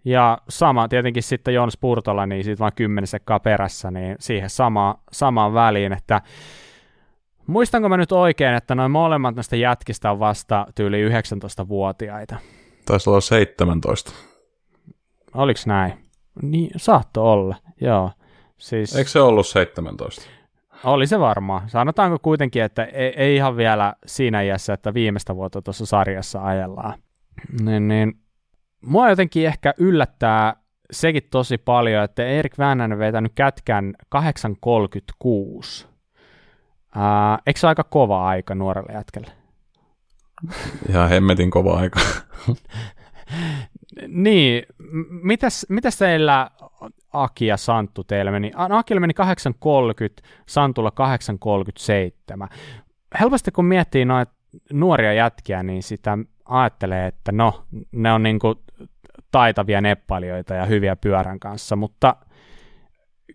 Ja sama tietenkin sitten Joonas Purtola, niin siitä 10 sekkaa perässä, niin siihen sama, samaan väliin, että muistanko mä nyt oikein, että noin molemmat näistä jätkistä on vasta tyyli 19-vuotiaita? Taisi olla 17. Oliko näin? Niin, saatto olla, joo. Siis... Eikö se ollut 17? Oli se varmaan. Sanotaanko kuitenkin, että ei, ei ihan vielä siinä iässä, että viimeistä vuotta tuossa sarjassa ajellaan. Niin, niin. Mua jotenkin ehkä yllättää sekin tosi paljon, että Erik Väänänen vetänyt kätkän 8.36. Ää, eikö se aika kova aika nuorelle jätkelle? Ihan hemmetin kova aika. niin, mitäs, mitäs teillä Aki ja Santtu teillä meni? Akille meni 8.30, Santulla 8.37. Helposti kun miettii noita nuoria jätkiä, niin sitä ajattelee, että no, ne on niinku taitavia neppailijoita ja hyviä pyörän kanssa, mutta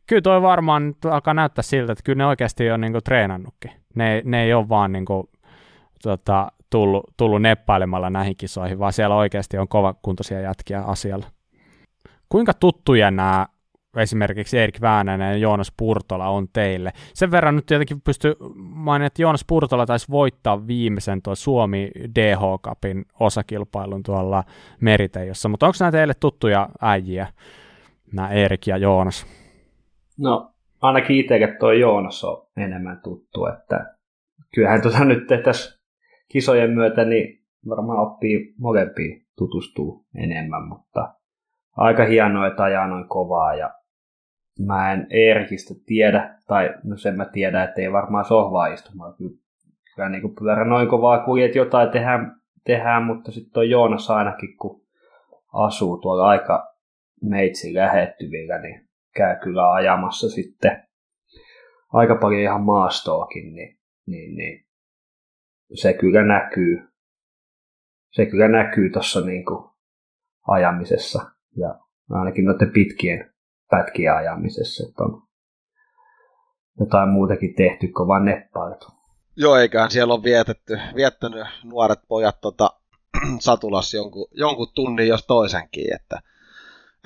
kyllä toi varmaan alkaa näyttää siltä, että kyllä ne oikeasti on niinku treenannutkin. Ne, ne ei ole vaan niinku, tota, tullut, tullut neppailemalla näihin kisoihin, vaan siellä oikeasti on kova kuntoisia jätkiä asialla. Kuinka tuttuja nämä esimerkiksi Erik Väänänen ja Joonas Purtola on teille. Sen verran nyt tietenkin pystyy mainitaan, että Joonas Purtola taisi voittaa viimeisen tuo Suomi DH Cupin osakilpailun tuolla Meritejossa, mutta onko nämä teille tuttuja äijiä, nämä Erik ja Joonas? No, ainakin itselle tuo Joonas on enemmän tuttu, että kyllähän tuota nyt tässä kisojen myötä niin varmaan oppii molempiin tutustuu enemmän, mutta aika hienoa, että ajaa noin kovaa ja mä en Eerikistä tiedä, tai no sen mä tiedän, että ei varmaan sohvaa istumaan. Kyllä niin pyörä noin kovaa kuljet jotain tehdään, tehdään mutta sitten toi Joonas ainakin, kun asuu tuolla aika meitsi lähettyvillä, niin käy kyllä ajamassa sitten aika paljon ihan maastoakin, niin, niin, niin se kyllä näkyy, se kyllä näkyy tuossa niin ajamisessa ja ainakin noiden pitkien pätkien ajamisessa, että on jotain muutakin tehty kuin vain neppailtu. Joo, eiköhän siellä on vietetty, viettänyt nuoret pojat tota, satulassa jonkun, jonkun tunnin jos toisenkin, että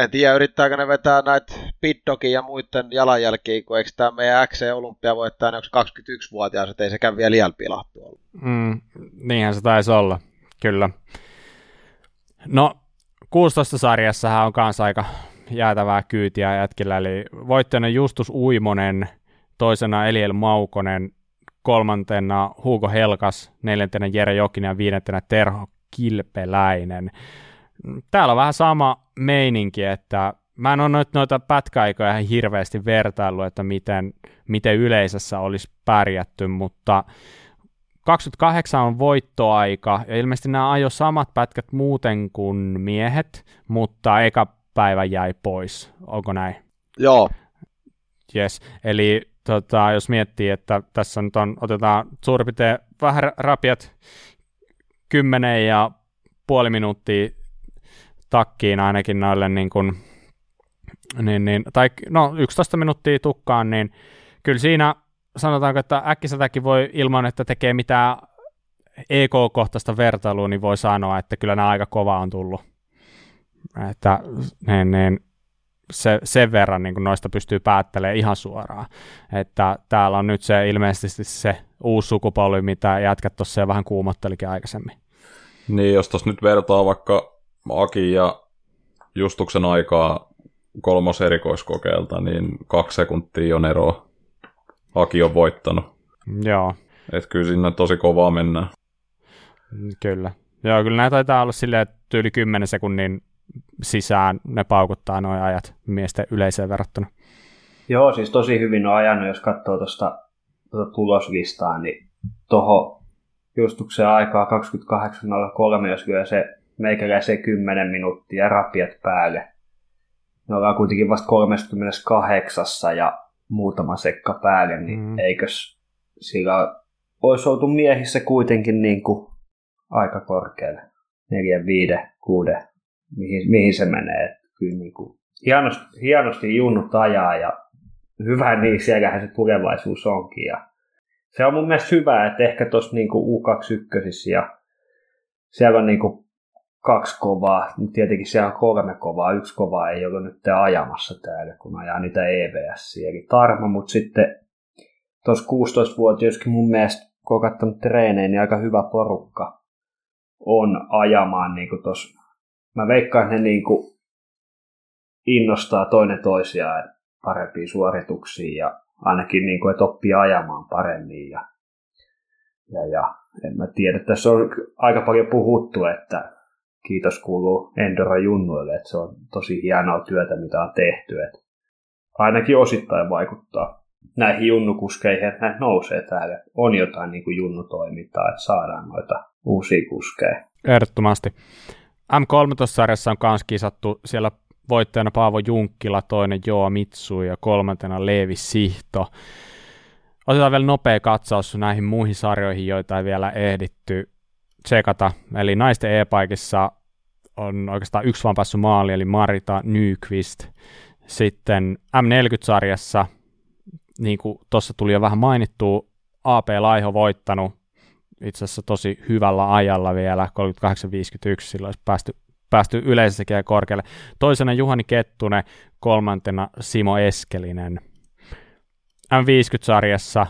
en tiedä, yrittääkö ne vetää näitä Piddokin ja muiden jalanjälkiä, kun eikö tämä meidän XC Olympia voittaa ne 21-vuotias, että ei sekään vielä liian pilattu Mm, niinhän se taisi olla, kyllä. No, 16 sarjassahan on kanssa aika jäätävää kyytiä jätkillä, eli voittajana Justus Uimonen, toisena Eliel Maukonen, kolmantena Hugo Helkas, neljäntenä Jere Jokinen ja viidentenä Terho Kilpeläinen. Täällä on vähän sama meininki, että mä en ole noita, noita pätkäaikoja ihan hirveästi vertaillut, että miten, miten yleisössä olisi pärjätty, mutta 28 on voittoaika, ja ilmeisesti nämä ajo samat pätkät muuten kuin miehet, mutta eka päivä jäi pois. Onko näin? Joo. Yes. Eli tota, jos miettii, että tässä nyt on, otetaan suurin piirtein vähän rapiat 10 ja puoli minuuttia takkiin ainakin noille niin kuin, niin, niin, tai no 11 minuuttia tukkaan, niin kyllä siinä sanotaanko, että äkkiseltäkin voi ilman, että tekee mitään EK-kohtaista vertailua, niin voi sanoa, että kyllä nämä aika kova on tullut. Että niin, niin, se, sen verran niin noista pystyy päättelemään ihan suoraan. Että täällä on nyt se ilmeisesti se uusi sukupolvi, mitä jätkät tuossa vähän kuumottelikin aikaisemmin. Niin, jos tuossa nyt vertaa vaikka Aki ja Justuksen aikaa kolmos erikoiskokeelta, niin kaksi sekuntia on eroa. Aki on voittanut. Joo. Et kyllä sinne tosi kovaa mennään. Kyllä. Joo, kyllä näitä taitaa olla silleen, että yli 10 sekunnin sisään ne paukuttaa nuo ajat miesten yleiseen verrattuna. Joo, siis tosi hyvin on ajanut, jos katsoo tuosta tuota tuloslistaa, niin tuohon justuksen aikaa 28.03, jos lyö se meikäläisen 10 minuuttia rapiat päälle. Me ollaan kuitenkin vasta 38 ja muutama sekka päälle, niin mm. eikös sillä olisi oltu miehissä kuitenkin niin kuin aika korkealle. 4, 5, 6, mihin, mihin se menee. Kyllä niin kuin hienosti, hienosti junnut ajaa ja hyvä niin, siellähän se tulevaisuus onkin. Ja se on mun mielestä hyvä, että ehkä tuossa niin U21 ja siellä on niin kuin kaksi kovaa, tietenkin siellä on kolme kovaa, yksi kovaa ei ole nyt ajamassa täällä, kun ajaa niitä EVS, eli Tarma, mutta sitten tuossa 16-vuotiaiskin mun mielestä, kun on katsonut treenejä, niin aika hyvä porukka on ajamaan niin tuossa. Mä veikkaan, että ne niin kuin innostaa toinen toisiaan parempiin suorituksiin ja ainakin niin kuin, että oppii ajamaan paremmin ja, ja, ja. En mä tiedä, tässä on aika paljon puhuttu, että kiitos kuuluu Endoro Junnuille, että se on tosi hienoa työtä, mitä on tehty. Että ainakin osittain vaikuttaa näihin junnukuskeihin, että näitä nousee täällä. On jotain niin kuin junnutoimintaa, että saadaan noita uusia kuskeja. Ehdottomasti. M13-sarjassa on myös kisattu siellä voittajana Paavo Junkkila, toinen Joa Mitsu ja kolmantena Leevi Sihto. Otetaan vielä nopea katsaus näihin muihin sarjoihin, joita ei vielä ehditty tsekata. Eli naisten e-paikissa on oikeastaan yksi vaan päässyt maali, eli Marita Nyqvist. Sitten M40-sarjassa, niin kuin tuossa tuli jo vähän mainittu, AP Laiho voittanut itse asiassa tosi hyvällä ajalla vielä, 38.51, silloin olisi päästy, päästy yleisessäkin korkealle. Toisena Juhani Kettunen, kolmantena Simo Eskelinen. M50-sarjassa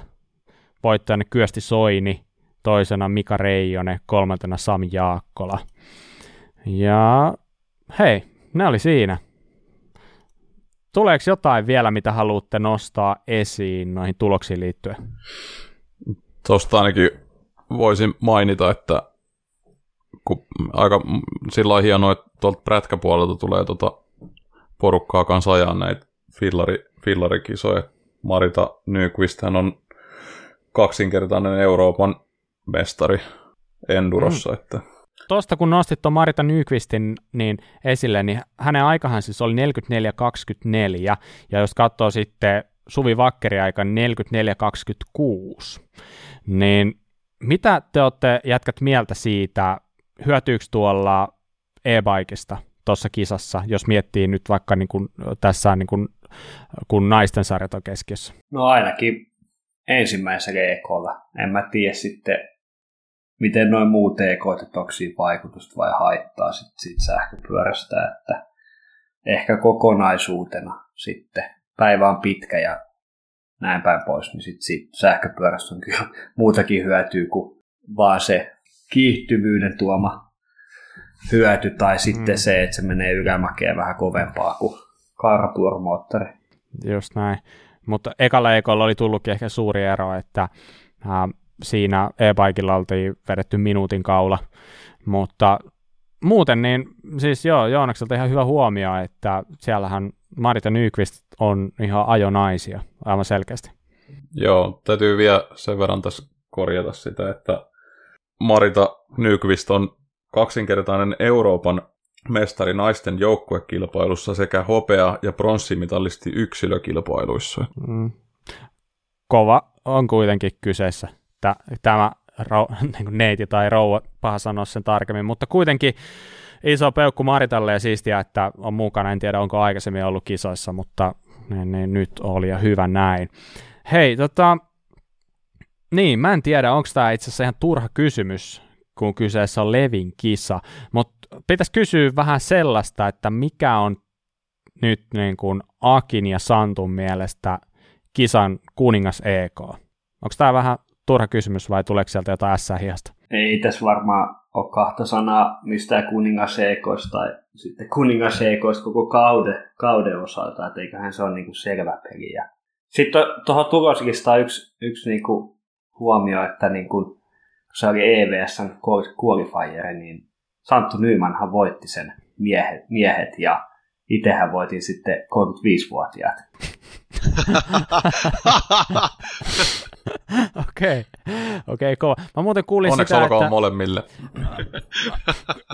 voittajana Kyösti Soini, toisena Mika Reijonen, kolmantena Sami Jaakkola. Ja hei, ne oli siinä. Tuleeko jotain vielä, mitä haluatte nostaa esiin noihin tuloksiin liittyen? Tuosta ainakin voisin mainita, että kun aika sillä hienoa, että tuolta prätkäpuolelta tulee tuota porukkaa kanssa ajaa näitä fillari, fillarikisoja. Marita Nyqvist on kaksinkertainen Euroopan mestari Endurossa. Mm. Että... Tuosta kun nostit tuon Marita Nyqvistin niin esille, niin hänen aikahan siis oli 44-24, ja jos katsoo sitten Suvi Vakkeri aika 44-26, niin mitä te olette jätkät mieltä siitä, hyötyykö tuolla e-bikesta tuossa kisassa, jos miettii nyt vaikka niin kuin tässä niin kuin, kun naisten sarjat on keskiössä? No ainakin ensimmäisellä EKlla. En mä tiedä sitten, miten noin muut EK, että onko siinä vaikutusta vai haittaa sit siitä sähköpyörästä, että ehkä kokonaisuutena sitten päivä on pitkä ja näin päin pois, niin sitten siitä sähköpyörästä on kyllä muutakin hyötyä kuin vaan se kiihtyvyyden tuoma hyöty tai sitten mm. se, että se menee ylämäkeen vähän kovempaa kuin kaaratuormoottori. Just näin. Mutta ekalla ekolla oli tullutkin ehkä suuri ero, että äh, siinä e-bikilla oltiin vedetty minuutin kaula, mutta muuten niin, siis joo, Joonakselta ihan hyvä huomio, että siellähän Marita Nyqvist on ihan ajonaisia, aivan selkeästi. Joo, täytyy vielä sen verran tässä korjata sitä, että Marita Nykvist on kaksinkertainen Euroopan mestari naisten joukkuekilpailussa sekä hopea- ja pronssimitalisti yksilökilpailuissa. Mm. Kova on kuitenkin kyseessä. Tämä niin neiti tai rouva, paha sanoa sen tarkemmin, mutta kuitenkin iso peukku Maritalle ja siistiä, että on mukana. En tiedä, onko aikaisemmin ollut kisoissa, mutta ne, ne nyt oli ja hyvä näin. Hei, tota, niin, mä en tiedä, onko tämä itse asiassa ihan turha kysymys, kun kyseessä on Levin kisa, mutta pitäisi kysyä vähän sellaista, että mikä on nyt niin kuin Akin ja Santun mielestä kisan kuningas EK? Onko tämä vähän turha kysymys vai tuleeko sieltä jotain ässää hiasta? Ei tässä varmaan ole kahta sanaa mistään kuningas EKsta tai sitten kuningas EKsta koko kauden, kauden osalta, että eiköhän se ole niin kuin selvä peli. Sitten tuohon tulosikista yksi, yksi niin kuin huomio, että niin kuin, kun se oli EVSn qualifier, niin Santtu Nymanhan voitti sen miehet, miehet ja itsehän voitin sitten 35-vuotiaat. Okei, okei, kova. Mä muuten kuulin Onneksi sitä, että... molemmille.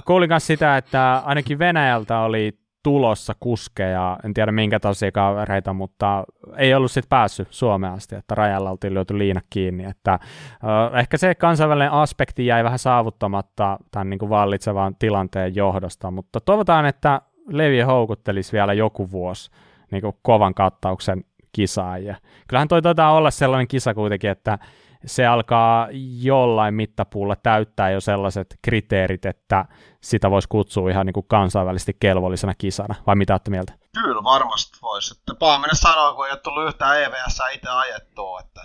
kuulin myös sitä, että ainakin Venäjältä oli tulossa kuskeja, en tiedä minkä tasia kavereita, mutta ei ollut sitten päässyt Suomeen asti, että rajalla oltiin löyty liina kiinni, että äh, ehkä se kansainvälinen aspekti jäi vähän saavuttamatta tämän niin kuin vallitsevan tilanteen johdosta, mutta toivotaan, että Levi houkuttelisi vielä joku vuosi niin kuin kovan kattauksen kisaan, ja kyllähän toi taitaa olla sellainen kisa kuitenkin, että se alkaa jollain mittapuulla täyttää jo sellaiset kriteerit, että sitä voisi kutsua ihan niin kuin kansainvälisesti kelvollisena kisana, vai mitä olette mieltä? Kyllä varmasti voisi. Että Paaminen sanoo, kun ei ole tullut yhtään EVS itse ajettua, että,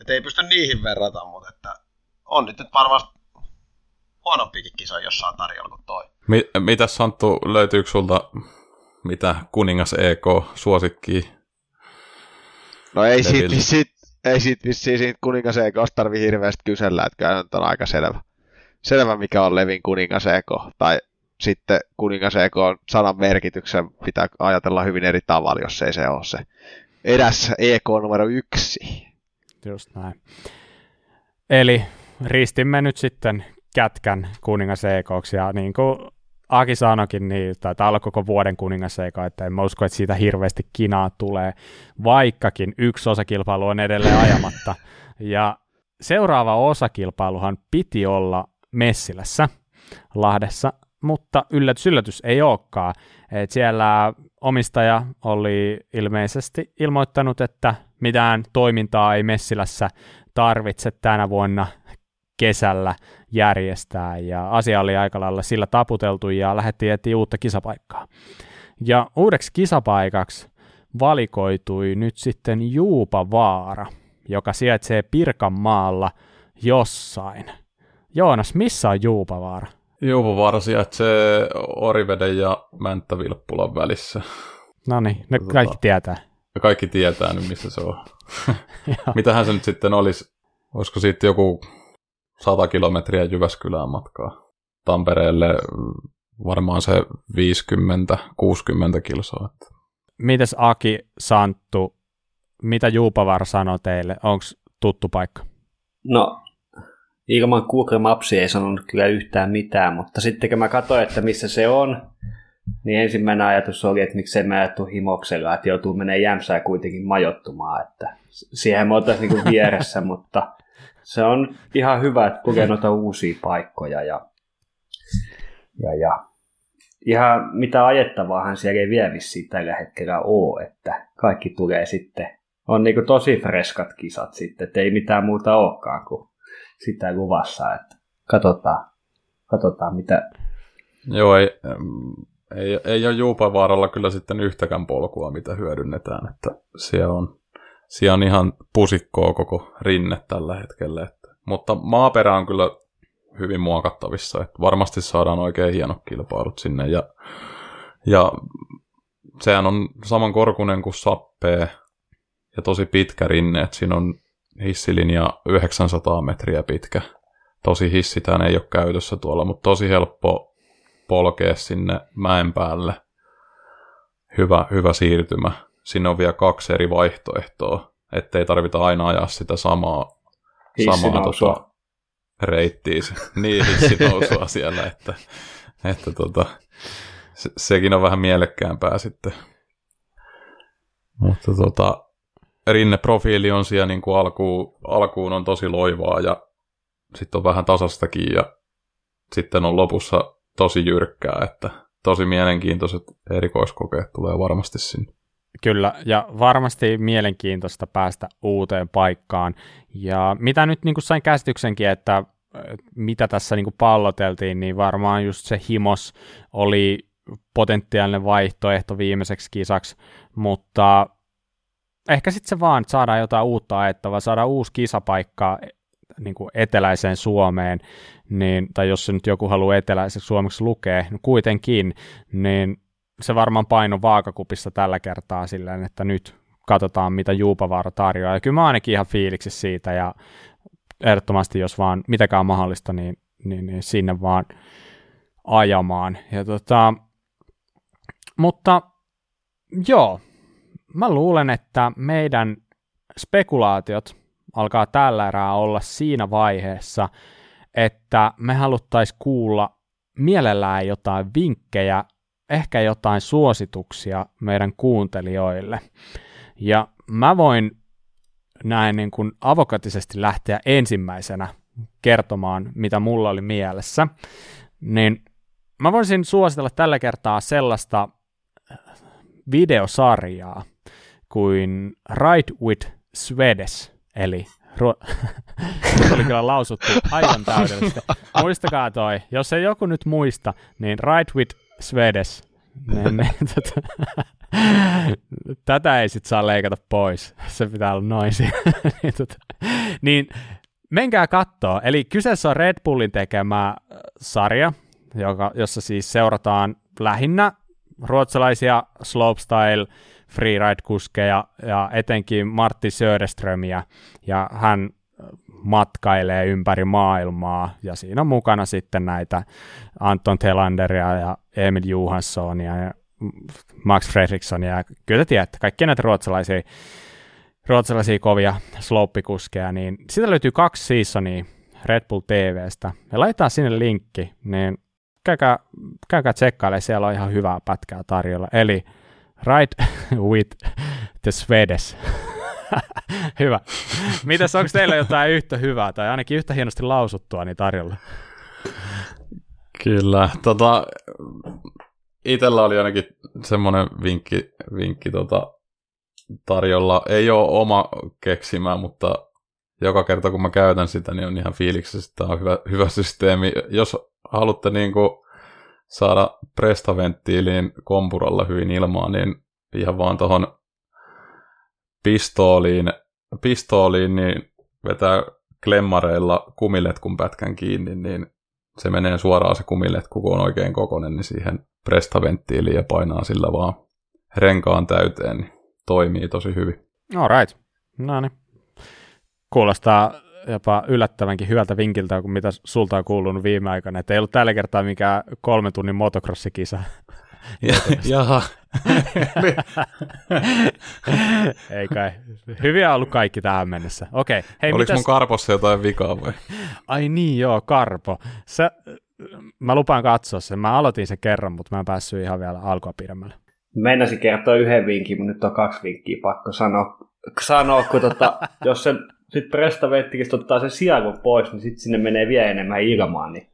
että ei pysty niihin verrata, mutta että on nyt, nyt varmasti huonompikin kisa jossain tarjolla kuin toi. Mi- mitä Santtu, löytyykö sulta mitä kuningas EK suosikki? No ei siitä, siitä, ei siitä vissiin siitä kuningas EKsta tarvi hirveästi kysellä, että kyllä on aika selvä. Selvä, mikä on Levin kuningas. Tai sitten kuningas on sanan merkityksen pitää ajatella hyvin eri tavalla, jos ei se ole se edessä EK numero yksi. Just näin. Eli ristimme nyt sitten kätkän kuningas ja niin kuin Aki sanokin, niin taitaa olla koko vuoden kuningaseika, että en mä usko, että siitä hirveästi kinaa tulee, vaikkakin yksi osakilpailu on edelleen ajamatta. Ja seuraava osakilpailuhan piti olla Messilässä, Lahdessa, mutta yllätys, yllätys ei olekaan. Et siellä omistaja oli ilmeisesti ilmoittanut, että mitään toimintaa ei Messilässä tarvitse tänä vuonna kesällä järjestää, ja asia oli aika lailla sillä taputeltu, ja lähdettiin etsiä uutta kisapaikkaa. Ja uudeksi kisapaikaksi valikoitui nyt sitten Juupavaara, joka sijaitsee Pirkanmaalla jossain. Joonas, missä on Juupavaara? Juupavaara sijaitsee Oriveden ja Mänttävilppulan välissä. No niin, ne tota, kaikki tietää. Kaikki tietää nyt, missä se on. Mitähän se nyt sitten olisi? Olisiko siitä joku 100 kilometriä Jyväskylään matkaa. Tampereelle varmaan se 50-60 kilsoa. Mites Aki, Santtu, mitä Juupavar sanoi teille? Onko tuttu paikka? No, ilman Google Maps ei sanonut kyllä yhtään mitään, mutta sitten kun mä katsoin, että missä se on, niin ensimmäinen ajatus oli, että miksei mä ajattu himoksella, että joutuu menemään Jämsään kuitenkin majottumaan, että siihen me oltaisiin niin vieressä, mutta se on ihan hyvä, että kokee noita uusia paikkoja ja, ja, ja ihan mitä ajettavaahan siellä ei vielä vissiin tällä hetkellä ole, että kaikki tulee sitten, on niin tosi freskat kisat sitten, että ei mitään muuta olekaan kuin sitä luvassa, että katsotaan, katsotaan mitä... Joo, ei, ei, ei ole Juupavaaralla kyllä sitten yhtäkään polkua, mitä hyödynnetään, että siellä on siellä on ihan pusikkoa koko rinne tällä hetkellä. Että. Mutta maaperä on kyllä hyvin muokattavissa. Että varmasti saadaan oikein hienot kilpailut sinne. Ja, ja sehän on saman korkunen kuin sappee ja tosi pitkä rinne. Että siinä on hissilinja 900 metriä pitkä. Tosi hissitään ei ole käytössä tuolla, mutta tosi helppo polkea sinne mäen päälle. Hyvä, hyvä siirtymä sinne on vielä kaksi eri vaihtoehtoa, ettei tarvita aina ajaa sitä samaa samaa tota, reittiä, niin hissinousua siellä, että, että tota, se, sekin on vähän mielekkäämpää sitten. Mutta tota, rinneprofiili on siellä niin kuin alkuun, alkuun on tosi loivaa ja sitten on vähän tasastakin ja sitten on lopussa tosi jyrkkää, että tosi mielenkiintoiset erikoiskokeet tulee varmasti sinne. Kyllä, ja varmasti mielenkiintoista päästä uuteen paikkaan. Ja mitä nyt niin kuin sain käsityksenkin, että mitä tässä niin kuin palloteltiin, niin varmaan just se Himos oli potentiaalinen vaihtoehto viimeiseksi kisaksi, mutta ehkä sitten se vaan, että saadaan jotain uutta ajettavaa, saadaan uusi kisapaikka niin kuin eteläiseen Suomeen, niin, tai jos se nyt joku haluaa eteläiseksi Suomeksi lukea, niin kuitenkin, niin se varmaan paino vaakakupissa tällä kertaa silleen, että nyt katsotaan, mitä Juupavaara tarjoaa. Ja kyllä mä ainakin ihan fiiliksi siitä, ja ehdottomasti, jos vaan mitäkään mahdollista, niin, niin, niin sinne vaan ajamaan. Ja tota, mutta joo, mä luulen, että meidän spekulaatiot alkaa tällä erää olla siinä vaiheessa, että me haluttaisiin kuulla mielellään jotain vinkkejä, ehkä jotain suosituksia meidän kuuntelijoille. Ja mä voin näin niin kuin avokatisesti lähteä ensimmäisenä kertomaan, mitä mulla oli mielessä, niin mä voisin suositella tällä kertaa sellaista videosarjaa kuin Ride with Swedes, eli ruo- oli kyllä lausuttu aivan täydellisesti. Muistakaa toi, jos ei joku nyt muista, niin Ride with Swedes. Ne, ne, tota, tätä ei sit saa leikata pois. Se pitää olla noin niin, tota, niin menkää kattoo. Eli kyseessä on Red Bullin tekemä äh, sarja, joka, jossa siis seurataan lähinnä ruotsalaisia slopestyle freeride-kuskeja ja etenkin Martti Söderströmiä, ja hän matkailee ympäri maailmaa, ja siinä on mukana sitten näitä Anton Telanderia ja Emil Johanssonia ja Max Fredrikssonia, ja kyllä te tiedätte, kaikkia näitä ruotsalaisia, ruotsalaisia kovia slooppikuskeja, niin siitä löytyy kaksi seasonia Red Bull TVstä, ja laitetaan sinne linkki, niin käykää, käykää tsekkailemaan, siellä on ihan hyvää pätkää tarjolla, eli Ride with the Swedes. Hyvä. Mitäs, onko teillä jotain yhtä hyvää tai ainakin yhtä hienosti lausuttua niin tarjolla? Kyllä. Tota, itellä oli ainakin semmoinen vinkki, vinkki tota, tarjolla. Ei ole oma keksimä, mutta joka kerta kun mä käytän sitä, niin on ihan fiiliksessä, että on hyvä, hyvä systeemi. Jos haluatte niin kuin saada prestaventtiiliin kompuralla hyvin ilmaa, niin ihan vaan tuohon pistooliin, pistooliin niin vetää klemmareilla kumiletkun pätkän kiinni, niin se menee suoraan se kumiletku, kun on oikein kokonen, niin siihen prestaventtiiliin ja painaa sillä vaan renkaan täyteen, niin toimii tosi hyvin. All right. No niin. Kuulostaa jopa yllättävänkin hyvältä vinkiltä, kuin mitä sulta on kuulunut viime aikoina. Että ei ollut tällä kertaa mikään kolmen tunnin motocrossikisa. Jaha. ei kai. Hyviä on ollut kaikki tähän mennessä. Okei. Okay. Hei, Oliko mitäs... mun karpossa jotain vikaa vai? Ai niin joo, karpo. Sä, mä lupaan katsoa sen. Mä aloitin sen kerran, mutta mä en päässyt ihan vielä alkua pidemmälle. Mennäisin kertoa yhden vinkin, mutta nyt on kaksi vinkkiä pakko sanoa. sanoa kun tota, jos sen sitten prestavettikin ottaa sen sijakon pois, niin sitten sinne menee vielä enemmän ilmaa, niin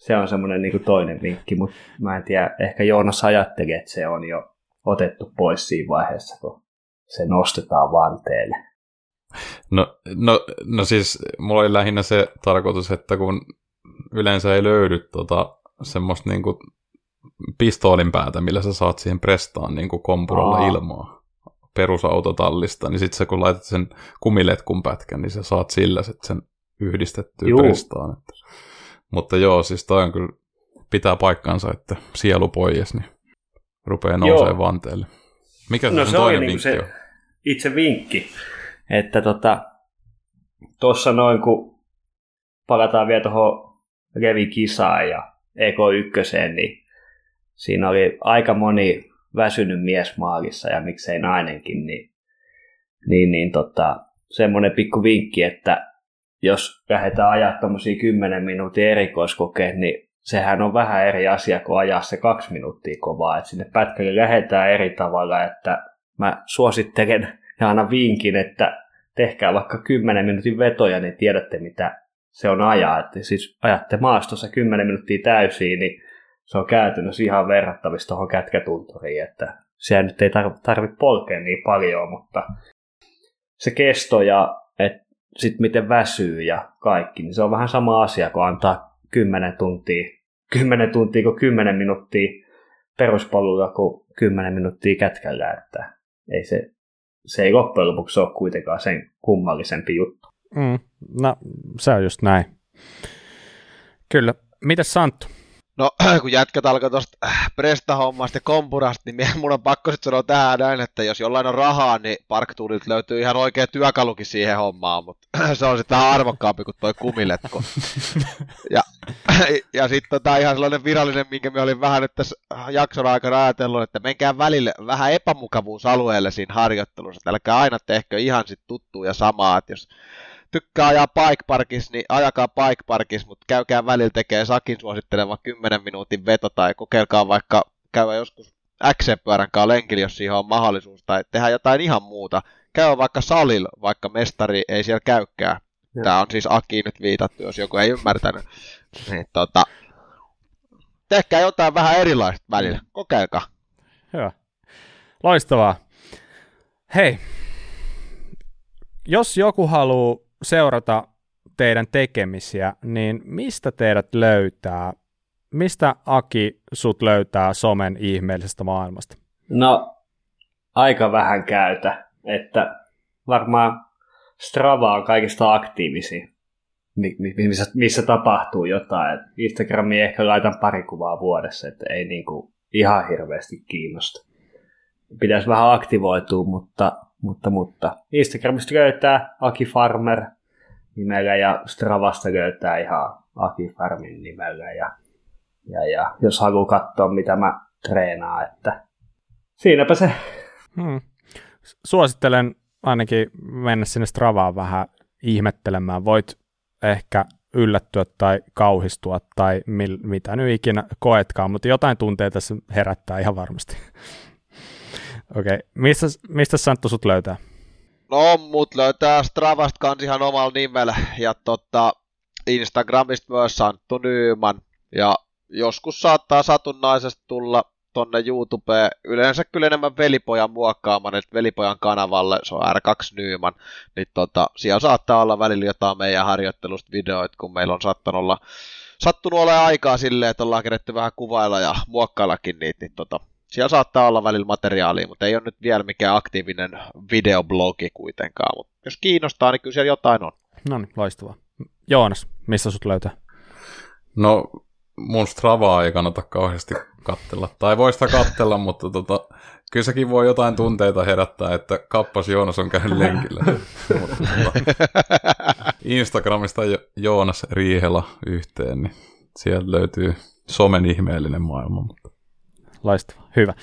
se on semmoinen niin toinen vinkki, mutta mä en tiedä, ehkä Joonas ajattelee, että se on jo otettu pois siinä vaiheessa, kun se nostetaan vanteelle. No, no, no siis mulla oli lähinnä se tarkoitus, että kun yleensä ei löydy tota, semmoista niin kuin pistoolin päätä, millä sä saat siihen prestaan niin kuin kompuralla Aa. ilmaa perusautotallista, niin sitten kun laitat sen kumiletkun pätkän, niin sä saat sillä sitten sen yhdistettyä Juu. prestaan. Että. Mutta joo, siis toi on kyllä, pitää paikkansa, että sielu pois, niin rupeaa nousemaan vanteelle. Mikä no, se, toinen niinku vinkki se on? Itse vinkki, että tota, tuossa noin kun palataan vielä tuohon Revi-kisaan ja EK1, niin siinä oli aika moni väsynyt mies maalissa ja miksei nainenkin, niin, niin, niin tota, semmoinen pikku vinkki, että jos lähdetään ajaa tuommoisia 10 minuutin erikoiskokeet, niin sehän on vähän eri asia kuin ajaa se kaksi minuuttia kovaa. että sinne pätkälle lähdetään eri tavalla, että mä suosittelen ja aina vinkin, että tehkää vaikka 10 minuutin vetoja, niin tiedätte mitä se on ajaa. Että siis ajatte maastossa 10 minuuttia täysiin, niin se on käytännössä ihan verrattavissa tuohon kätkätunturiin, että se nyt ei tarvitse polkea niin paljon, mutta se kesto ja sitten miten väsyy ja kaikki, niin se on vähän sama asia, kun antaa 10 tuntia, 10 tuntia kuin 10 minuuttia peruspolulla kuin 10 minuuttia kätkällä, että ei se, se ei loppujen lopuksi ole kuitenkaan sen kummallisempi juttu. Mm, no, se on just näin. Kyllä. Mitäs Santtu? No, kun jätkät alkoi tuosta äh, Presta-hommasta ja Kompurasta, niin mun on pakko sitten sanoa tähän näin, että jos jollain on rahaa, niin Parktuulit löytyy ihan oikea työkalukin siihen hommaan, mutta se on sitten vähän arvokkaampi kuin toi kumiletko. ja ja sitten tota ihan sellainen virallinen, minkä me olin vähän nyt tässä jakson aikana ajatellut, että menkää välille vähän epämukavuusalueelle siinä harjoittelussa, että älkää aina tehkö ihan sit tuttua ja samaa, että jos tykkää ajaa bike parkissa, niin ajakaa bike parkissa, mutta käykää välillä tekee Sakin suositteleva 10 minuutin veto tai kokeilkaa vaikka käydä joskus XC-pyörän kanssa lenkillä, jos siihen on mahdollisuus, tai tehdä jotain ihan muuta. Käy vaikka salilla, vaikka mestari ei siellä käykään. Tämä on siis Aki nyt viitattu, jos joku ei ymmärtänyt. Niin, tota, tehkää jotain vähän erilaista välillä. Kokeilkaa. Hyvä. Loistavaa. Hei, jos joku haluaa seurata teidän tekemisiä, niin mistä teidät löytää? Mistä Aki sut löytää somen ihmeellisestä maailmasta? No, aika vähän käytä, että varmaan Strava on kaikista aktiivisin, missä, missä tapahtuu jotain. Instagramiin ehkä laitan pari kuvaa vuodessa, että ei niinku ihan hirveästi kiinnosta. Pitäisi vähän aktivoitua, mutta mutta, mutta Instagramista löytää Aki Farmer nimellä ja Stravasta löytää ihan Aki Farmin nimellä ja, ja, ja jos haluaa katsoa mitä mä treenaan, että siinäpä se. Hmm. Suosittelen ainakin mennä sinne Stravaan vähän ihmettelemään. Voit ehkä yllättyä tai kauhistua tai mil, mitä nyt ikinä koetkaan, mutta jotain tunteita se herättää ihan varmasti. Okei, okay. mistä, mistä Santtu sut löytää? No, mut löytää Stravast kans ihan omalla nimellä ja tota, Instagramista myös Santtu Nyyman. Ja joskus saattaa satunnaisesti tulla tonne YouTubeen, yleensä kyllä enemmän velipojan muokkaamaan, että velipojan kanavalle, se on R2 Nyyman, niin tota, siellä saattaa olla välillä jotain meidän harjoittelusta videoita, kun meillä on saattanut olla, sattunut olla aikaa silleen, että ollaan keretty vähän kuvailla ja muokkaillakin niitä, niin tota, siellä saattaa olla välillä materiaalia, mutta ei ole nyt vielä mikään aktiivinen videoblogi kuitenkaan. Mutta jos kiinnostaa, niin kyllä siellä jotain on. No niin, loistavaa. Joonas, missä sut löytää? No, mun Stravaa ei kannata kauheasti kattella. Tai voi sitä kattella, mutta tota, kyllä sekin voi jotain tunteita herättää, että kappas Joonas on käynyt lenkillä. mutta, tota, Instagramista Joonas Riihela yhteen, niin sieltä löytyy somen ihmeellinen maailma. Mutta loistava, hyvä.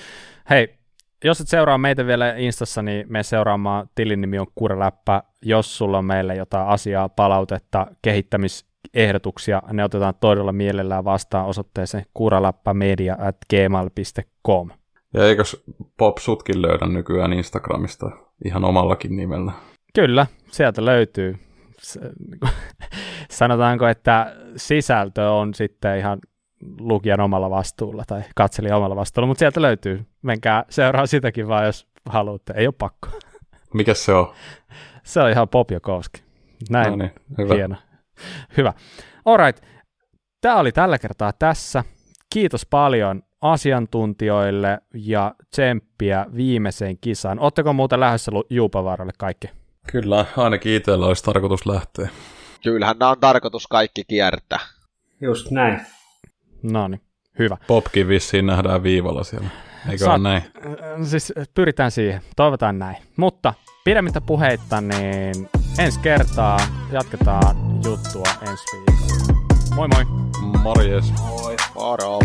Hei, jos et seuraa meitä vielä Instassa, niin me seuraamaan tilin nimi on Kureläppä. Jos sulla on meille jotain asiaa, palautetta, kehittämisehdotuksia, ne otetaan todella mielellään vastaan osoitteeseen kuraläppämedia at gmail.com. Ja eikös Pop sutkin löydä nykyään Instagramista ihan omallakin nimellä? Kyllä, sieltä löytyy. Sanotaanko, että sisältö on sitten ihan lukijan omalla vastuulla tai katselijan omalla vastuulla, mutta sieltä löytyy. Menkää seuraa sitäkin vaan, jos haluatte. Ei ole pakko. Mikä se on? Se on ihan Pop Jokowski. Näin. No niin, hyvä. Hieno. Hyvä. Alright. Tämä oli tällä kertaa tässä. Kiitos paljon asiantuntijoille ja tsemppiä viimeiseen kisaan. Oletteko muuten lähdössä Juupavaaralle kaikki? Kyllä, ainakin itsellä olisi tarkoitus lähteä. Kyllähän nämä on tarkoitus kaikki kiertää. Just näin. No niin, hyvä. Popkin vissiin nähdään viivalla siellä. Eikö Saat, ole näin? Siis pyritään siihen, toivotaan näin. Mutta pidemmittä puheitta, niin ensi kertaa jatketaan juttua ensi viikolla. Moi moi! Morjes! Moi! Moro!